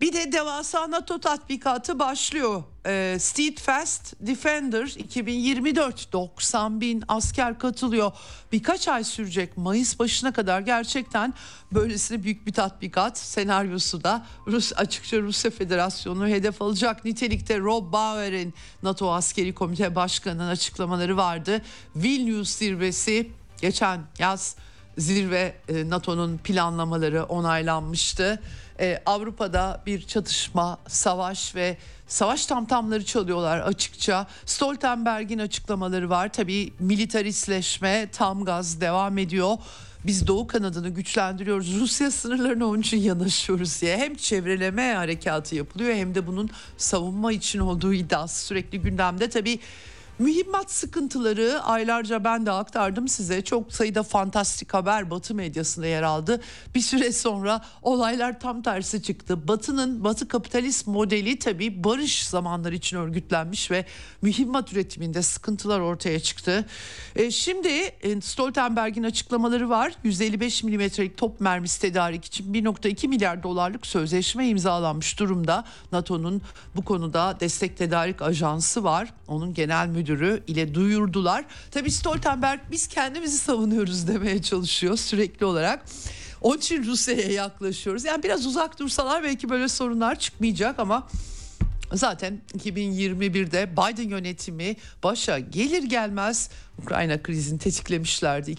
A: bir de devasa NATO tatbikatı başlıyor. Ee, Steadfast Defender 2024 90 bin asker katılıyor. Birkaç ay sürecek Mayıs başına kadar gerçekten böylesine büyük bir tatbikat senaryosu da Rus açıkça Rusya Federasyonu hedef alacak nitelikte Rob Bauer'in NATO Askeri Komite Başkanı'nın açıklamaları vardı. Vilnius zirvesi geçen yaz zirve e, NATO'nun planlamaları onaylanmıştı e, Avrupa'da bir çatışma, savaş ve savaş tamtamları çalıyorlar açıkça. Stoltenberg'in açıklamaları var. Tabii militaristleşme tam gaz devam ediyor. Biz Doğu kanadını güçlendiriyoruz. Rusya sınırlarına onun için yanaşıyoruz diye. Hem çevreleme harekatı yapılıyor hem de bunun savunma için olduğu iddiası sürekli gündemde. Tabii Mühimmat sıkıntıları aylarca ben de aktardım size. Çok sayıda fantastik haber Batı medyasında yer aldı. Bir süre sonra olaylar tam tersi çıktı. Batı'nın Batı kapitalist modeli tabii barış zamanları için örgütlenmiş ve mühimmat üretiminde sıkıntılar ortaya çıktı. E, şimdi e, Stoltenberg'in açıklamaları var. 155 milimetrelik top mermisi tedarik için 1.2 milyar dolarlık sözleşme imzalanmış durumda. NATO'nun bu konuda destek tedarik ajansı var. Onun genel müdürü ile duyurdular. Tabii Stoltenberg biz kendimizi savunuyoruz demeye çalışıyor sürekli olarak. Onun için Rusya'ya yaklaşıyoruz. Yani biraz uzak dursalar belki böyle sorunlar çıkmayacak ama Zaten 2021'de Biden yönetimi başa gelir gelmez Ukrayna krizini tetiklemişlerdi.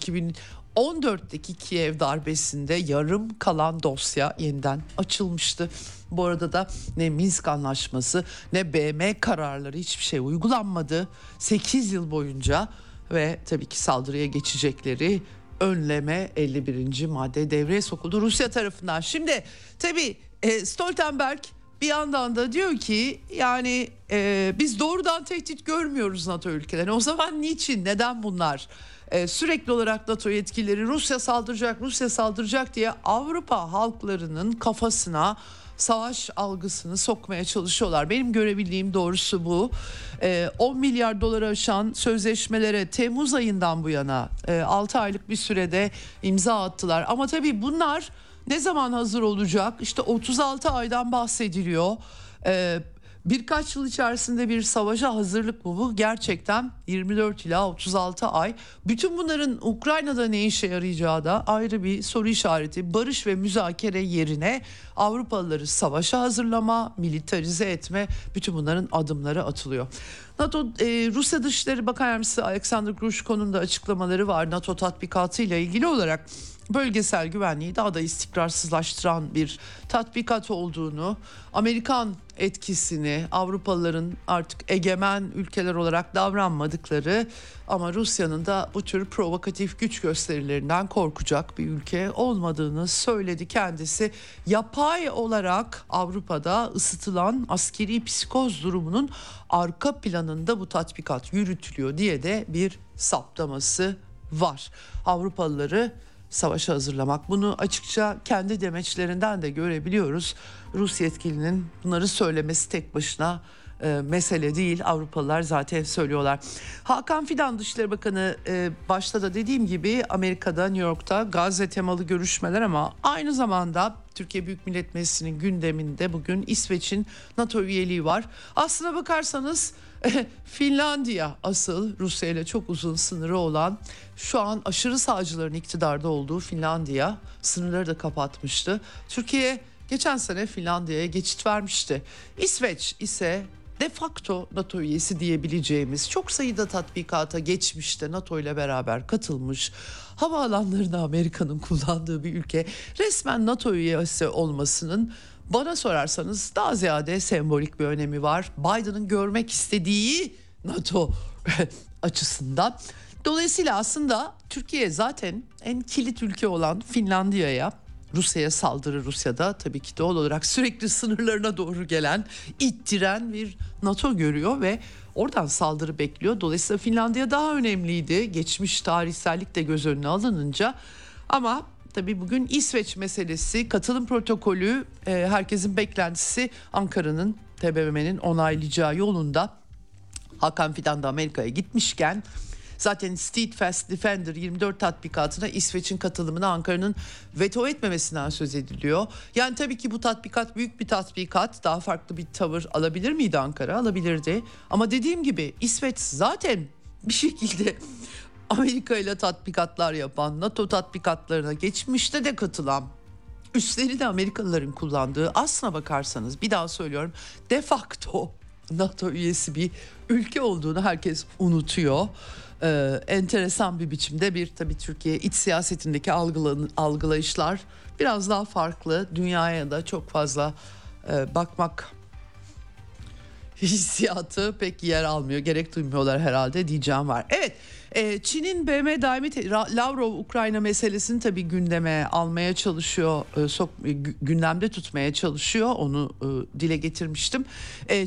A: 2014'teki Kiev darbesinde yarım kalan dosya yeniden açılmıştı. Bu arada da ne Minsk anlaşması ne BM kararları hiçbir şey uygulanmadı. 8 yıl boyunca ve tabii ki saldırıya geçecekleri önleme 51. madde devreye sokuldu Rusya tarafından. Şimdi tabii e, Stoltenberg bir yandan da diyor ki yani e, biz doğrudan tehdit görmüyoruz NATO ülkelerine. O zaman niçin neden bunlar? E, sürekli olarak NATO yetkilileri Rusya saldıracak Rusya saldıracak diye Avrupa halklarının kafasına savaş algısını sokmaya çalışıyorlar. Benim görebildiğim doğrusu bu. E, ee, 10 milyar doları aşan sözleşmelere Temmuz ayından bu yana e, 6 aylık bir sürede imza attılar. Ama tabii bunlar ne zaman hazır olacak? İşte 36 aydan bahsediliyor. Birkaç yıl içerisinde bir savaşa hazırlık mı bu? Gerçekten 24 ila 36 ay. Bütün bunların Ukrayna'da ne işe yarayacağı da ayrı bir soru işareti. Barış ve müzakere yerine Avrupalıları savaşa hazırlama, militarize etme bütün bunların adımları atılıyor. NATO e, Rusya Dışişleri Bakan Yardımcısı Alexander Grushko'nun da açıklamaları var NATO tatbikatı ile ilgili olarak. bölgesel güvenliği daha da istikrarsızlaştıran bir tatbikat olduğunu, Amerikan etkisini, Avrupalıların artık egemen ülkeler olarak davranmadıkları ama Rusya'nın da bu tür provokatif güç gösterilerinden korkacak bir ülke olmadığını söyledi kendisi. Yapay olarak Avrupa'da ısıtılan askeri psikoz durumunun arka planında bu tatbikat yürütülüyor diye de bir saptaması var. Avrupalıları savaşa hazırlamak. Bunu açıkça kendi demeçlerinden de görebiliyoruz. Rus yetkilinin bunları söylemesi tek başına e, mesele değil. Avrupalılar zaten söylüyorlar. Hakan Fidan Dışişleri Bakanı e, başta da dediğim gibi Amerika'da New York'ta Gazze temalı görüşmeler ama aynı zamanda Türkiye Büyük Millet Meclisi'nin gündeminde bugün İsveç'in NATO üyeliği var. Aslına bakarsanız [laughs] Finlandiya asıl Rusya ile çok uzun sınırı olan şu an aşırı sağcıların iktidarda olduğu Finlandiya sınırları da kapatmıştı. Türkiye geçen sene Finlandiya'ya geçit vermişti. İsveç ise de facto NATO üyesi diyebileceğimiz çok sayıda tatbikata geçmişte NATO ile beraber katılmış havaalanlarını Amerika'nın kullandığı bir ülke resmen NATO üyesi olmasının bana sorarsanız daha ziyade sembolik bir önemi var. Biden'ın görmek istediği NATO [laughs] açısından. Dolayısıyla aslında Türkiye zaten en kilit ülke olan Finlandiya'ya Rusya'ya saldırı Rusya'da tabii ki doğal olarak sürekli sınırlarına doğru gelen, ittiren bir NATO görüyor ve oradan saldırı bekliyor. Dolayısıyla Finlandiya daha önemliydi. Geçmiş tarihsellik de göz önüne alınınca ama tabii bugün İsveç meselesi, katılım protokolü, e, herkesin beklentisi Ankara'nın TBMM'nin onaylayacağı yolunda. Hakan Fidan da Amerika'ya gitmişken Zaten Steadfast Defender 24 tatbikatına İsveç'in katılımını Ankara'nın veto etmemesinden söz ediliyor. Yani tabii ki bu tatbikat büyük bir tatbikat. Daha farklı bir tavır alabilir miydi Ankara? Alabilirdi. Ama dediğim gibi İsveç zaten bir şekilde Amerika ile tatbikatlar yapan, NATO tatbikatlarına geçmişte de katılan üstleri de Amerikalıların kullandığı aslına bakarsanız bir daha söylüyorum de facto NATO üyesi bir ülke olduğunu herkes unutuyor e, enteresan bir biçimde bir tabii Türkiye iç siyasetindeki algılayışlar biraz daha farklı. Dünyaya da çok fazla e, bakmak hissiyatı pek yer almıyor. Gerek duymuyorlar herhalde diyeceğim var. Evet e, Çin'in BM daimi Lavrov Ukrayna meselesini tabii gündeme almaya çalışıyor, e, sok, e, gündemde tutmaya çalışıyor. Onu e, dile getirmiştim.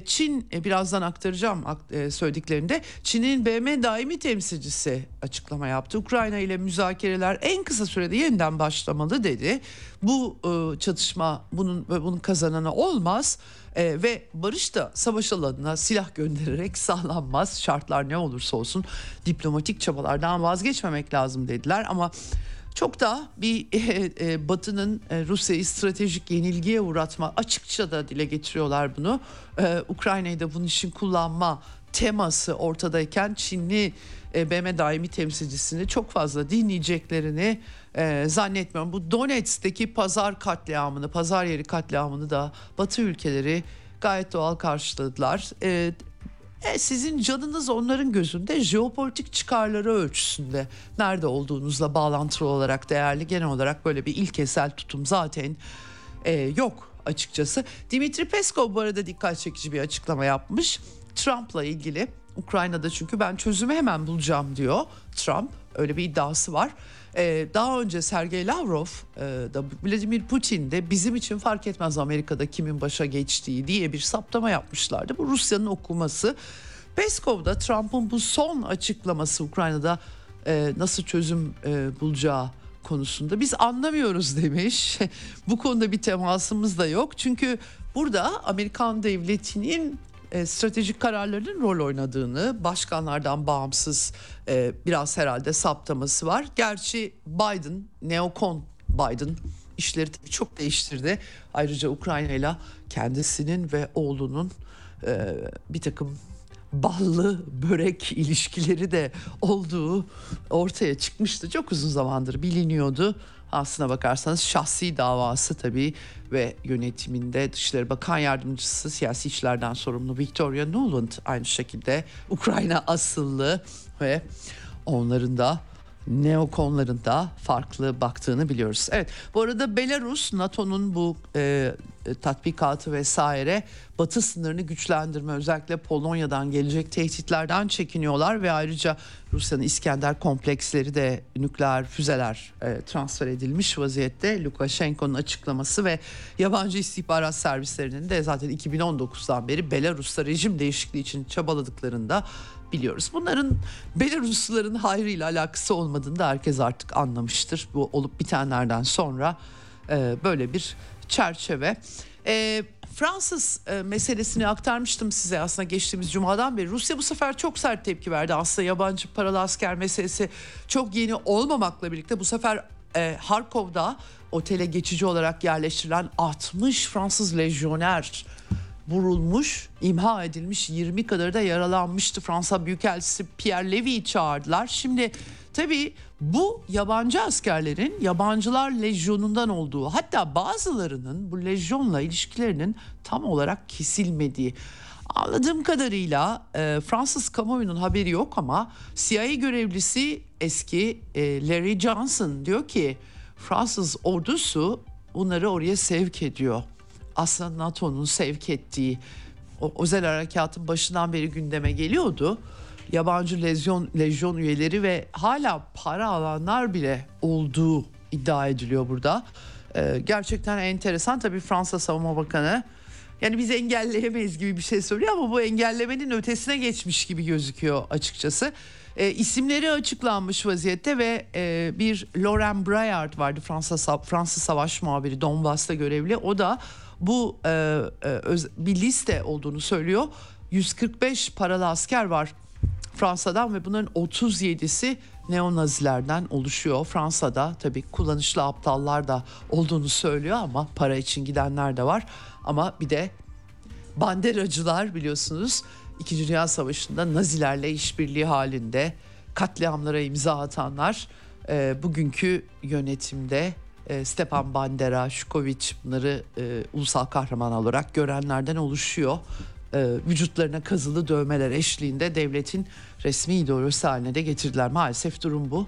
A: Çin birazdan aktaracağım e, söylediklerinde. Çin'in BM daimi temsilcisi açıklama yaptı. Ukrayna ile müzakereler en kısa sürede yeniden başlamalı dedi. Bu e, çatışma bunun bunun kazananı olmaz. E, ve barış da savaş alanına silah göndererek sağlanmaz. Şartlar ne olursa olsun diplomatik çabalardan vazgeçmemek lazım dediler ama çok da bir [laughs] e, e, Batı'nın e, Rusya'yı stratejik yenilgiye uğratma açıkça da dile getiriyorlar bunu. E, Ukrayna'yı da bunun için kullanma teması ortadayken Çinli e, BM daimi temsilcisini çok fazla dinleyeceklerini e, zannetmiyorum. Bu Donetsk'teki pazar katliamını, pazar yeri katliamını da Batı ülkeleri gayet doğal karşıladılar. E, e, sizin canınız onların gözünde jeopolitik çıkarları ölçüsünde nerede olduğunuzla bağlantılı olarak değerli genel olarak böyle bir ilkesel tutum zaten e, yok açıkçası. Dimitri Peskov bu arada dikkat çekici bir açıklama yapmış. Trump'la ilgili Ukrayna'da çünkü ben çözümü hemen bulacağım diyor Trump. Öyle bir iddiası var. Ee, daha önce Sergey Lavrov e, da Vladimir Putin de bizim için fark etmez Amerika'da kimin başa geçtiği diye bir saptama yapmışlardı. Bu Rusya'nın okuması. Peskov da Trump'ın bu son açıklaması Ukrayna'da e, nasıl çözüm e, bulacağı konusunda biz anlamıyoruz [laughs] demiş. bu konuda bir temasımız da yok. Çünkü burada Amerikan devletinin e, stratejik kararların rol oynadığını başkanlardan bağımsız e, biraz herhalde saptaması var. Gerçi Biden, neokon Biden işleri çok değiştirdi. Ayrıca Ukrayna ile kendisinin ve oğlunun e, bir takım ballı börek ilişkileri de olduğu ortaya çıkmıştı. Çok uzun zamandır biliniyordu. Aslına bakarsanız şahsi davası tabii ve yönetiminde Dışişleri Bakan Yardımcısı siyasi işlerden sorumlu Victoria Nuland aynı şekilde Ukrayna asıllı ve onların da neokonların da farklı baktığını biliyoruz. Evet bu arada Belarus NATO'nun bu e, tatbikatı vesaire batı sınırını güçlendirme özellikle Polonya'dan gelecek tehditlerden çekiniyorlar ve ayrıca Rusya'nın İskender kompleksleri de nükleer füzeler e, transfer edilmiş vaziyette. Lukashenko'nun açıklaması ve yabancı istihbarat servislerinin de zaten 2019'dan beri Belarus'ta rejim değişikliği için çabaladıklarında biliyoruz. Bunların Belarusluların hayrıyla alakası olmadığını da herkes artık anlamıştır. Bu olup bitenlerden sonra e, böyle bir çerçeve. E, Fransız e, meselesini aktarmıştım size aslında geçtiğimiz cumadan beri. Rusya bu sefer çok sert tepki verdi. Aslında yabancı paralı asker meselesi çok yeni olmamakla birlikte bu sefer e, Harkov'da otele geçici olarak yerleştirilen 60 Fransız lejyoner vurulmuş, imha edilmiş 20 kadar da yaralanmıştı. Fransa Büyükelçisi Pierre Levy'yi çağırdılar. Şimdi tabii bu yabancı askerlerin yabancılar lejyonundan olduğu hatta bazılarının bu lejyonla ilişkilerinin tam olarak kesilmediği Anladığım kadarıyla e, Fransız kamuoyunun haberi yok ama CIA görevlisi eski e, Larry Johnson diyor ki Fransız ordusu bunları oraya sevk ediyor aslında NATO'nun sevk ettiği o özel harekatın başından beri gündeme geliyordu. Yabancı lezyon, lejyon üyeleri ve hala para alanlar bile olduğu iddia ediliyor burada. Ee, gerçekten enteresan tabii Fransa Savunma Bakanı yani biz engelleyemeyiz gibi bir şey söylüyor ama bu engellemenin ötesine geçmiş gibi gözüküyor açıkçası. E, isimleri açıklanmış vaziyette ve e, bir Laurent Braillard vardı Fransa Fransız Savaş muhabiri Donbass'ta görevli. O da bu e, e, öz, bir liste olduğunu söylüyor. 145 paralı asker var Fransa'dan ve bunların 37'si neonazilerden oluşuyor. Fransa'da tabii kullanışlı aptallar da olduğunu söylüyor ama para için gidenler de var. Ama bir de banderacılar biliyorsunuz İkinci Dünya Savaşı'nda Nazilerle işbirliği halinde katliamlara imza atanlar e, bugünkü yönetimde e, Stepan Bandera, Şukovic bunları e, ulusal kahraman olarak görenlerden oluşuyor. E, vücutlarına kazılı dövmeler eşliğinde devletin resmi ideolojisi haline de getirdiler. Maalesef durum bu.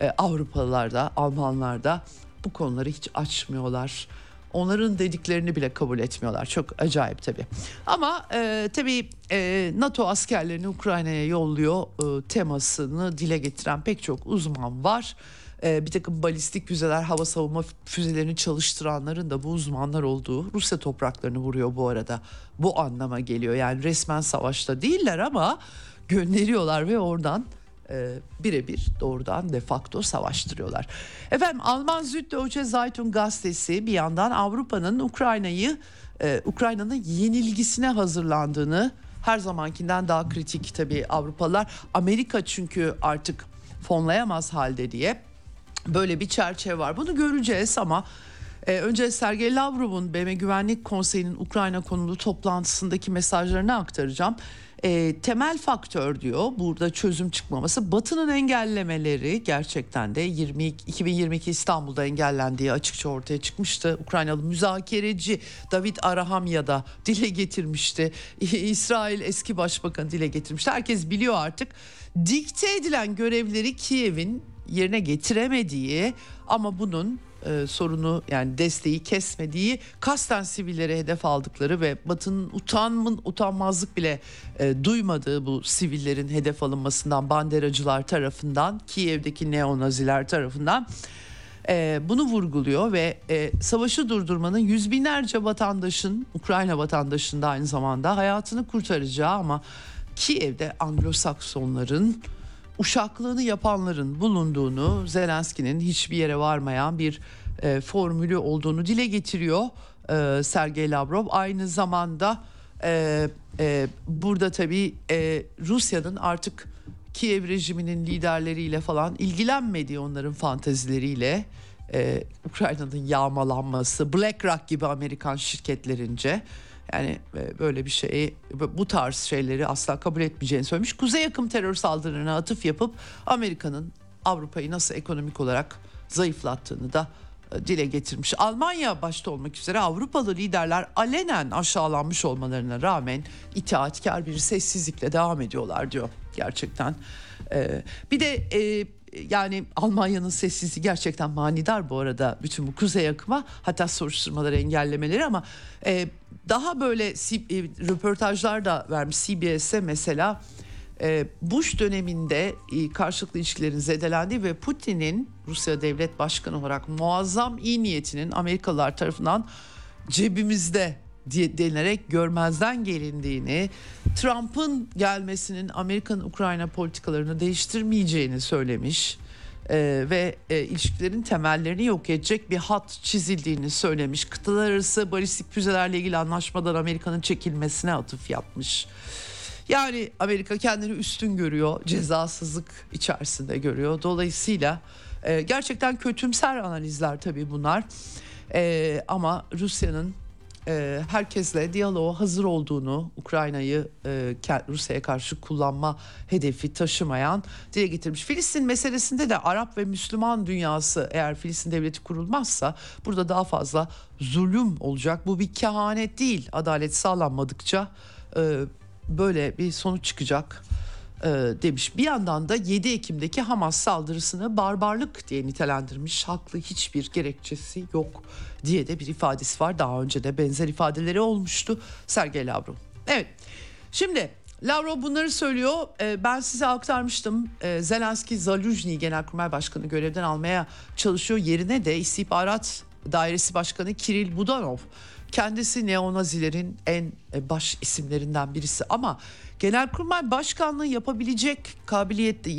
A: E, Avrupalılar da, Almanlar da bu konuları hiç açmıyorlar. Onların dediklerini bile kabul etmiyorlar. Çok acayip tabii. Ama e, tabii e, NATO askerlerini Ukrayna'ya yolluyor e, temasını dile getiren pek çok uzman var. E, bir takım balistik füzeler, hava savunma füzelerini çalıştıranların da bu uzmanlar olduğu Rusya topraklarını vuruyor bu arada. Bu anlama geliyor. Yani resmen savaşta değiller ama gönderiyorlar ve oradan e, birebir doğrudan de facto savaştırıyorlar. Efendim Alman Süddeutsche Zeitung gazetesi bir yandan Avrupa'nın Ukrayna'yı e, Ukrayna'nın yenilgisine hazırlandığını her zamankinden daha kritik tabii Avrupalılar. Amerika çünkü artık fonlayamaz halde diye böyle bir çerçeve var. Bunu göreceğiz ama e, önce Sergey Lavrov'un BM Güvenlik Konseyi'nin Ukrayna konulu toplantısındaki mesajlarını aktaracağım e, temel faktör diyor burada çözüm çıkmaması Batı'nın engellemeleri gerçekten de 20, 2022 İstanbul'da engellendiği açıkça ortaya çıkmıştı. Ukraynalı müzakereci David Arahamya da dile getirmişti. İsrail eski başbakan dile getirmişti. Herkes biliyor artık. Dikte edilen görevleri Kiev'in yerine getiremediği ama bunun e, sorunu yani desteği kesmediği kasten sivillere hedef aldıkları ve Batı'nın utanmın utanmazlık bile e, duymadığı bu sivillerin hedef alınmasından banderacılar tarafından Kiev'deki neonaziler tarafından e, bunu vurguluyor ve e, savaşı durdurmanın yüz binlerce vatandaşın Ukrayna vatandaşında aynı zamanda hayatını kurtaracağı ama Kiev'de Anglo-Saksonların uşaklığını yapanların bulunduğunu Zelenski'nin hiçbir yere varmayan bir e, formülü olduğunu dile getiriyor e, Sergey Lavrov. Aynı zamanda e, e, burada tabii e, Rusya'nın artık Kiev rejiminin liderleriyle falan ilgilenmediği onların fantezileriyle e, Ukrayna'nın yağmalanması, BlackRock gibi Amerikan şirketlerince yani e, böyle bir şeyi bu tarz şeyleri asla kabul etmeyeceğini söylemiş. Kuzey yakın terör saldırılarına atıf yapıp Amerika'nın Avrupa'yı nasıl ekonomik olarak zayıflattığını da e, dile getirmiş. Almanya başta olmak üzere Avrupalı liderler alenen aşağılanmış olmalarına rağmen itaatkar bir sessizlikle devam ediyorlar diyor gerçekten. Ee, bir de e, yani Almanya'nın sessizliği gerçekten manidar bu arada bütün bu kuzey akıma hatta soruşturmaları engellemeleri ama e, daha böyle e, röportajlar da vermiş CBS'e mesela. E, Bush döneminde e, karşılıklı ilişkilerin zedelendiği ve Putin'in Rusya devlet başkanı olarak muazzam iyi niyetinin Amerikalılar tarafından cebimizde diye denilerek görmezden gelindiğini, Trump'ın gelmesinin Amerika'nın Ukrayna politikalarını değiştirmeyeceğini söylemiş e, ve e, ilişkilerin temellerini yok edecek bir hat çizildiğini söylemiş. Kıtalar arası balistik füzelerle ilgili anlaşmadan Amerika'nın çekilmesine atıf yapmış. Yani Amerika kendini üstün görüyor, cezasızlık içerisinde görüyor. Dolayısıyla e, gerçekten kötümser analizler tabii bunlar. E, ama Rusya'nın e, herkesle diyaloğa hazır olduğunu Ukrayna'yı e, Rusya'ya karşı kullanma hedefi taşımayan dile getirmiş. Filistin meselesinde de Arap ve Müslüman dünyası eğer Filistin devleti kurulmazsa burada daha fazla zulüm olacak. Bu bir kehanet değil adalet sağlanmadıkça e, böyle bir sonuç çıkacak e, demiş. Bir yandan da 7 Ekim'deki Hamas saldırısını barbarlık diye nitelendirmiş. Haklı hiçbir gerekçesi yok diye de bir ifadesi var. Daha önce de benzer ifadeleri olmuştu Sergey Lavrov. Evet şimdi Lavrov bunları söylüyor. E, ben size aktarmıştım. E, Zelenski Zaluzhny Genelkurmay Başkanı görevden almaya çalışıyor. Yerine de istihbarat dairesi başkanı Kiril Budanov. Kendisi neonazilerin en e, baş isimlerinden birisi ama Genelkurmay Başkanlığı yapabilecek kabiliyette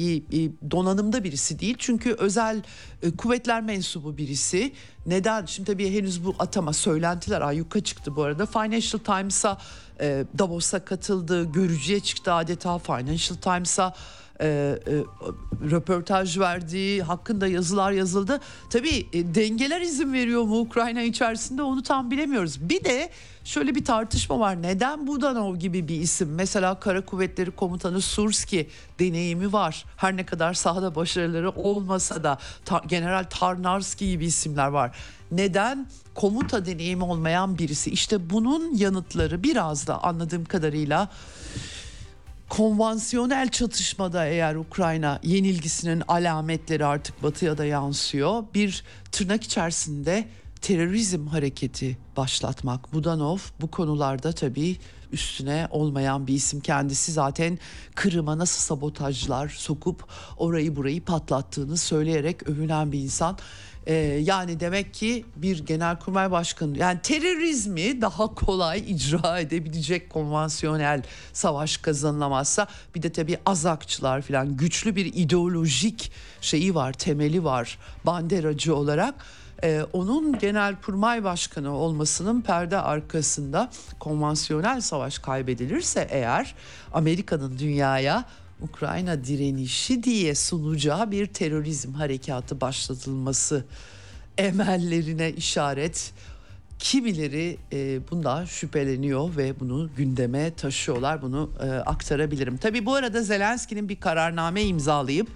A: donanımda birisi değil. Çünkü özel e, kuvvetler mensubu birisi. Neden? Şimdi tabii henüz bu atama söylentiler ayyuka çıktı bu arada. Financial Times'a e, Davos'a katıldı, görücüye çıktı adeta Financial Times'a e, e, röportaj verdiği hakkında yazılar yazıldı. Tabii e, dengeler izin veriyor mu Ukrayna içerisinde onu tam bilemiyoruz. Bir de şöyle bir tartışma var. Neden Budanov gibi bir isim? Mesela Kara Kuvvetleri Komutanı Surski deneyimi var. Her ne kadar sahada başarıları olmasa da ta, General Tarnarski gibi isimler var. Neden komuta deneyimi olmayan birisi? İşte bunun yanıtları biraz da anladığım kadarıyla konvansiyonel çatışmada eğer Ukrayna yenilgisinin alametleri artık batıya da yansıyor. Bir tırnak içerisinde terörizm hareketi başlatmak. Budanov bu konularda tabii üstüne olmayan bir isim kendisi zaten Kırım'a nasıl sabotajlar sokup orayı burayı patlattığını söyleyerek övünen bir insan. Ee, yani demek ki bir genelkurmay başkanı yani terörizmi daha kolay icra edebilecek konvansiyonel savaş kazanılamazsa bir de tabii azakçılar falan güçlü bir ideolojik şeyi var temeli var banderacı olarak ee, onun genelkurmay başkanı olmasının perde arkasında konvansiyonel savaş kaybedilirse eğer Amerika'nın dünyaya Ukrayna direnişi diye sunacağı bir terörizm harekatı başlatılması emellerine işaret. Kimileri e, bundan şüpheleniyor ve bunu gündeme taşıyorlar. Bunu e, aktarabilirim. Tabii bu arada Zelenski'nin bir kararname imzalayıp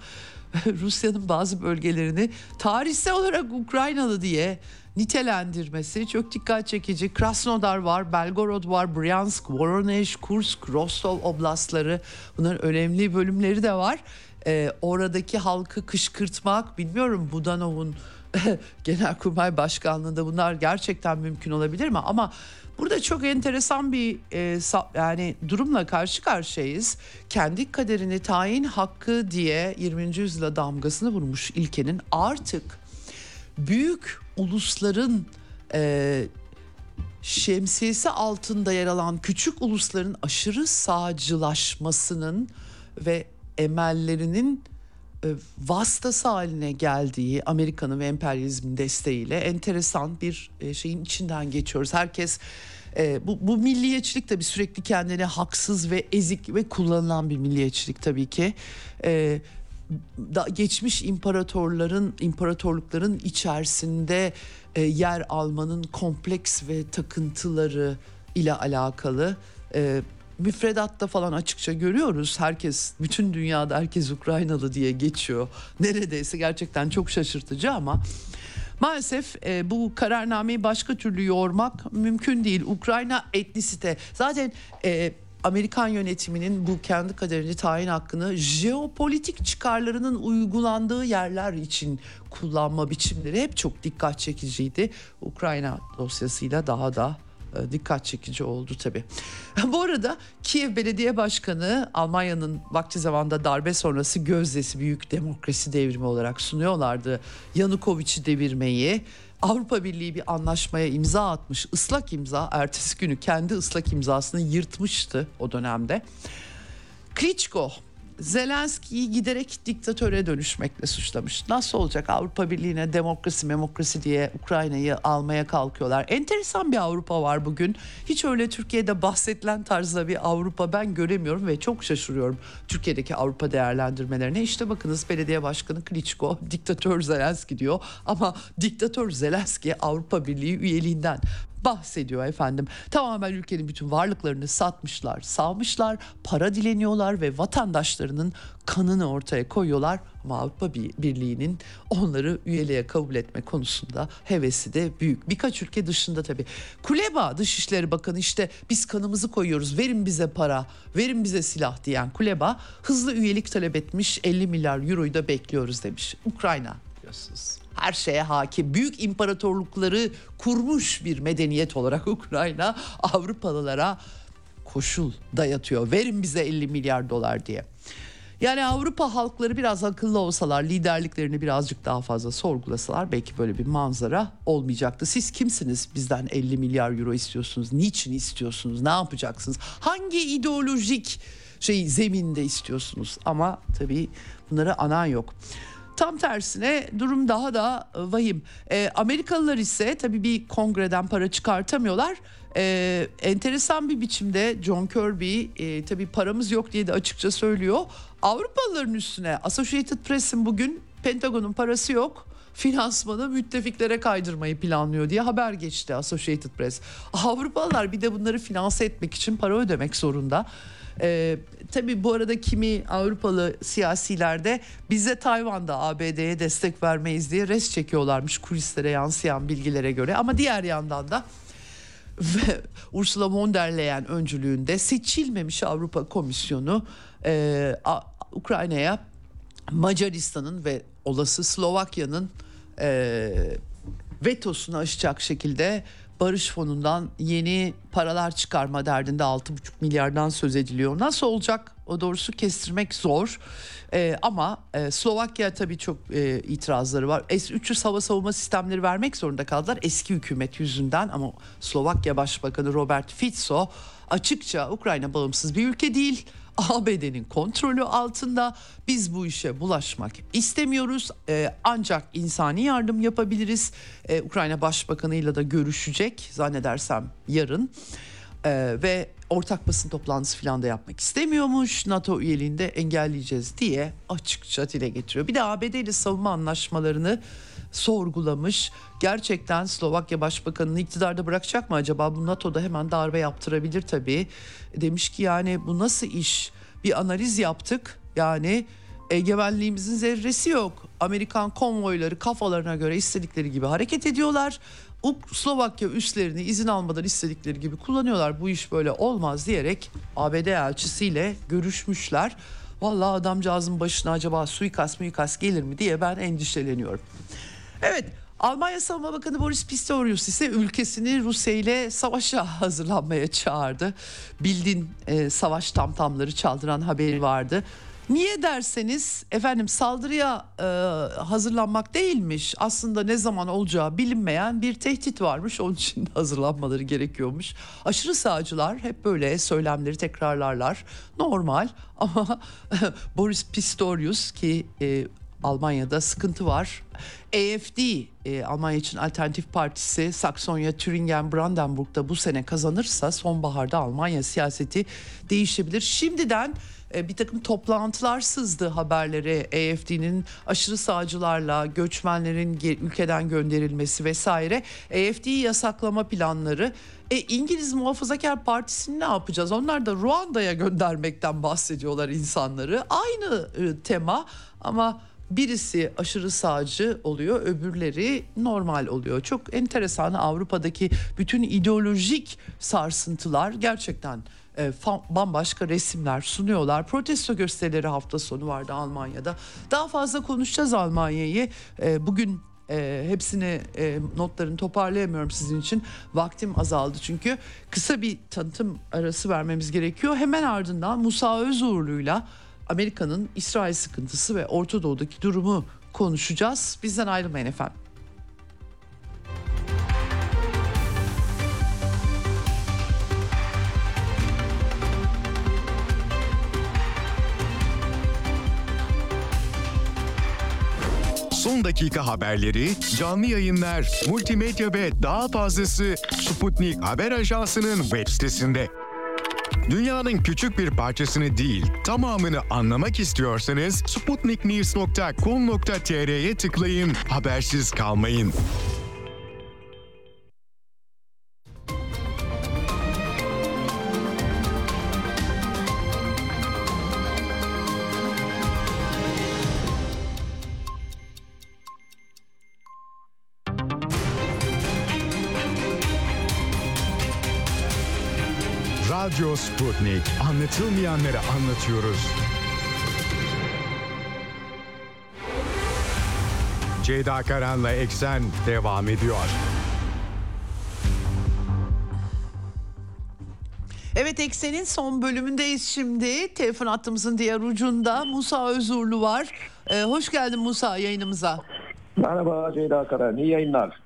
A: [laughs] Rusya'nın bazı bölgelerini tarihsel olarak Ukraynalı diye nitelendirmesi çok dikkat çekici. Krasnodar var, Belgorod var, Bryansk, Voronezh, Kursk, Rostov oblastları bunların önemli bölümleri de var. Ee, oradaki halkı kışkırtmak bilmiyorum Budanov'un [laughs] Genelkurmay Başkanlığı'nda bunlar gerçekten mümkün olabilir mi? Ama Burada çok enteresan bir e, yani durumla karşı karşıyayız. Kendi kaderini tayin hakkı diye 20. yüzyıla damgasını vurmuş ilkenin artık büyük ulusların e, şemsiyesi altında yer alan küçük ulusların aşırı sağcılaşmasının ve emellerinin e, vasıtası haline geldiği Amerika'nın ve emperyalizmin desteğiyle enteresan bir e, şeyin içinden geçiyoruz. Herkes e, bu, bu milliyetçilik tabii sürekli kendini haksız ve ezik ve kullanılan bir milliyetçilik tabii ki. E, da, geçmiş imparatorların imparatorlukların içerisinde e, yer almanın kompleks ve takıntıları ile alakalı e, müfredatta falan açıkça görüyoruz. Herkes bütün dünyada herkes Ukraynalı diye geçiyor. Neredeyse gerçekten çok şaşırtıcı ama Maalesef e, bu kararnameyi başka türlü yormak mümkün değil. Ukrayna etnisite zaten e, Amerikan yönetiminin bu kendi kaderini tayin hakkını jeopolitik çıkarlarının uygulandığı yerler için kullanma biçimleri hep çok dikkat çekiciydi. Ukrayna dosyasıyla daha da dikkat çekici oldu tabi. [laughs] Bu arada Kiev Belediye Başkanı Almanya'nın vakti zamanda darbe sonrası gözdesi büyük demokrasi devrimi olarak sunuyorlardı. Yanukovic'i devirmeyi Avrupa Birliği bir anlaşmaya imza atmış. ıslak imza ertesi günü kendi ıslak imzasını yırtmıştı o dönemde. Klitschko Zelenski'yi giderek diktatöre dönüşmekle suçlamış. Nasıl olacak Avrupa Birliği'ne demokrasi demokrasi diye Ukrayna'yı almaya kalkıyorlar. Enteresan bir Avrupa var bugün. Hiç öyle Türkiye'de bahsedilen tarzda bir Avrupa ben göremiyorum ve çok şaşırıyorum Türkiye'deki Avrupa değerlendirmelerine. İşte bakınız belediye başkanı Klitschko diktatör Zelenski diyor ama diktatör Zelenski Avrupa Birliği üyeliğinden bahsediyor efendim. Tamamen ülkenin bütün varlıklarını satmışlar, savmışlar, para dileniyorlar ve vatandaşlarının kanını ortaya koyuyorlar. Ama Avrupa Birliği'nin onları üyeliğe kabul etme konusunda hevesi de büyük. Birkaç ülke dışında tabii. Kuleba Dışişleri Bakanı işte biz kanımızı koyuyoruz verin bize para, verin bize silah diyen Kuleba hızlı üyelik talep etmiş 50 milyar euroyu da bekliyoruz demiş. Ukrayna biliyorsunuz her şeye hakim büyük imparatorlukları kurmuş bir medeniyet olarak [laughs] Ukrayna Avrupalılara koşul dayatıyor. Verin bize 50 milyar dolar diye. Yani Avrupa halkları biraz akıllı olsalar, liderliklerini birazcık daha fazla sorgulasalar belki böyle bir manzara olmayacaktı. Siz kimsiniz? Bizden 50 milyar euro istiyorsunuz. Niçin istiyorsunuz? Ne yapacaksınız? Hangi ideolojik şey zeminde istiyorsunuz? Ama tabii bunları anan yok. Tam tersine durum daha da e, vahim. E, Amerikalılar ise tabii bir kongreden para çıkartamıyorlar. E, enteresan bir biçimde John Kirby e, tabii paramız yok diye de açıkça söylüyor. Avrupalıların üstüne Associated Press'in bugün Pentagon'un parası yok finansmanı müttefiklere kaydırmayı planlıyor diye haber geçti Associated Press. Avrupalılar bir de bunları finanse etmek için para ödemek zorunda. Ee, tabii bu arada kimi Avrupalı siyasilerde bize Tayvan'da ABD'ye destek vermeyiz diye res çekiyorlarmış kulislere yansıyan bilgilere göre. Ama diğer yandan da [laughs] Ursula von der Leyen öncülüğünde seçilmemiş Avrupa Komisyonu e, Ukrayna'ya Macaristan'ın ve olası Slovakya'nın e, vetosunu aşacak şekilde Barış Fonu'ndan yeni paralar çıkarma derdinde 6,5 milyardan söz ediliyor. Nasıl olacak? O doğrusu kestirmek zor. Ee, ama e, Slovakya tabii çok e, itirazları var. S-300 hava savunma sistemleri vermek zorunda kaldılar eski hükümet yüzünden ama Slovakya Başbakanı Robert Fico açıkça Ukrayna bağımsız bir ülke değil ABD'nin kontrolü altında. Biz bu işe bulaşmak istemiyoruz. Ee, ancak insani yardım yapabiliriz. Ee, Ukrayna Başbakanı'yla da görüşecek zannedersem yarın. Ee, ve ortak basın toplantısı falan da yapmak istemiyormuş. NATO üyeliğinde engelleyeceğiz diye açıkça dile getiriyor. Bir de ABD ile savunma anlaşmalarını sorgulamış. Gerçekten Slovakya Başbakanı'nı iktidarda bırakacak mı acaba? Bu NATO'da hemen darbe yaptırabilir tabii. Demiş ki yani bu nasıl iş? Bir analiz yaptık. Yani egemenliğimizin zerresi yok. Amerikan konvoyları kafalarına göre istedikleri gibi hareket ediyorlar. Slovakya üslerini izin almadan istedikleri gibi kullanıyorlar. Bu iş böyle olmaz diyerek ABD elçisiyle görüşmüşler. Vallahi adamcağızın başına acaba suikast muikast gelir mi diye ben endişeleniyorum. Evet Almanya Savunma Bakanı Boris Pistorius ise ülkesini Rusya ile savaşa [laughs] hazırlanmaya çağırdı. Bildin e, savaş tamtamları çaldıran haberi vardı. Niye derseniz efendim saldırıya e, hazırlanmak değilmiş. Aslında ne zaman olacağı bilinmeyen bir tehdit varmış. Onun için [laughs] hazırlanmaları gerekiyormuş. Aşırı sağcılar hep böyle söylemleri tekrarlarlar. Normal ama [laughs] Boris Pistorius ki e, Almanya'da sıkıntı var. AFD, e, Almanya için Alternatif Partisi Saksonya, Thüringen, Brandenburg'da bu sene kazanırsa sonbaharda Almanya siyaseti değişebilir. Şimdiden e, bir takım toplantılar sızdı haberleri AFD'nin aşırı sağcılarla göçmenlerin ülkeden gönderilmesi vesaire AFD'yi yasaklama planları e, İngiliz Muhafazakar Partisi'ni ne yapacağız? Onlar da Ruanda'ya göndermekten bahsediyorlar insanları. Aynı e, tema ama birisi aşırı sağcı oluyor, öbürleri normal oluyor. Çok enteresan Avrupa'daki bütün ideolojik sarsıntılar gerçekten e, bambaşka resimler sunuyorlar. Protesto gösterileri hafta sonu vardı Almanya'da. Daha fazla konuşacağız Almanya'yı. E, bugün e, hepsini e, notlarını toparlayamıyorum sizin için. Vaktim azaldı çünkü. Kısa bir tanıtım arası vermemiz gerekiyor. Hemen ardından Musa Özuğurlu'yla Amerika'nın İsrail sıkıntısı ve Orta Doğu'daki durumu konuşacağız. Bizden ayrılmayın efendim.
B: son dakika haberleri, canlı yayınlar, multimedya ve daha fazlası Sputnik Haber Ajansı'nın web sitesinde. Dünyanın küçük bir parçasını değil, tamamını anlamak istiyorsanız sputniknews.com.tr'ye tıklayın, habersiz kalmayın. Radyo Sputnik. Anlatılmayanları anlatıyoruz. Ceyda Karan'la Eksen devam ediyor.
A: Evet Eksen'in son bölümündeyiz şimdi. Telefon hattımızın diğer ucunda Musa Özurlu var. Ee, hoş geldin Musa yayınımıza.
C: Merhaba Ceyda Karan, iyi yayınlar.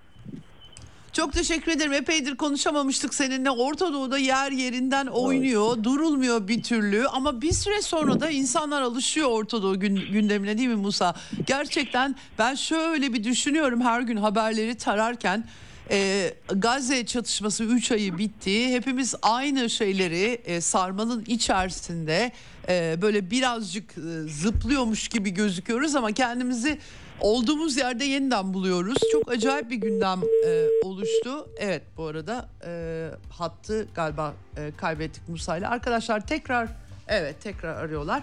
A: Çok teşekkür ederim. Epeydir konuşamamıştık seninle. Orta Doğu'da yer yerinden oynuyor. Durulmuyor bir türlü. Ama bir süre sonra da insanlar alışıyor Orta Doğu gündemine değil mi Musa? Gerçekten ben şöyle bir düşünüyorum her gün haberleri tararken. E, Gazze çatışması 3 ayı bitti. Hepimiz aynı şeyleri e, sarmanın içerisinde e, böyle birazcık e, zıplıyormuş gibi gözüküyoruz ama kendimizi olduğumuz yerde yeniden buluyoruz. Çok acayip bir gündem e, oluştu. Evet bu arada e, hattı galiba e, kaybettik Musa ile. Arkadaşlar tekrar evet tekrar arıyorlar.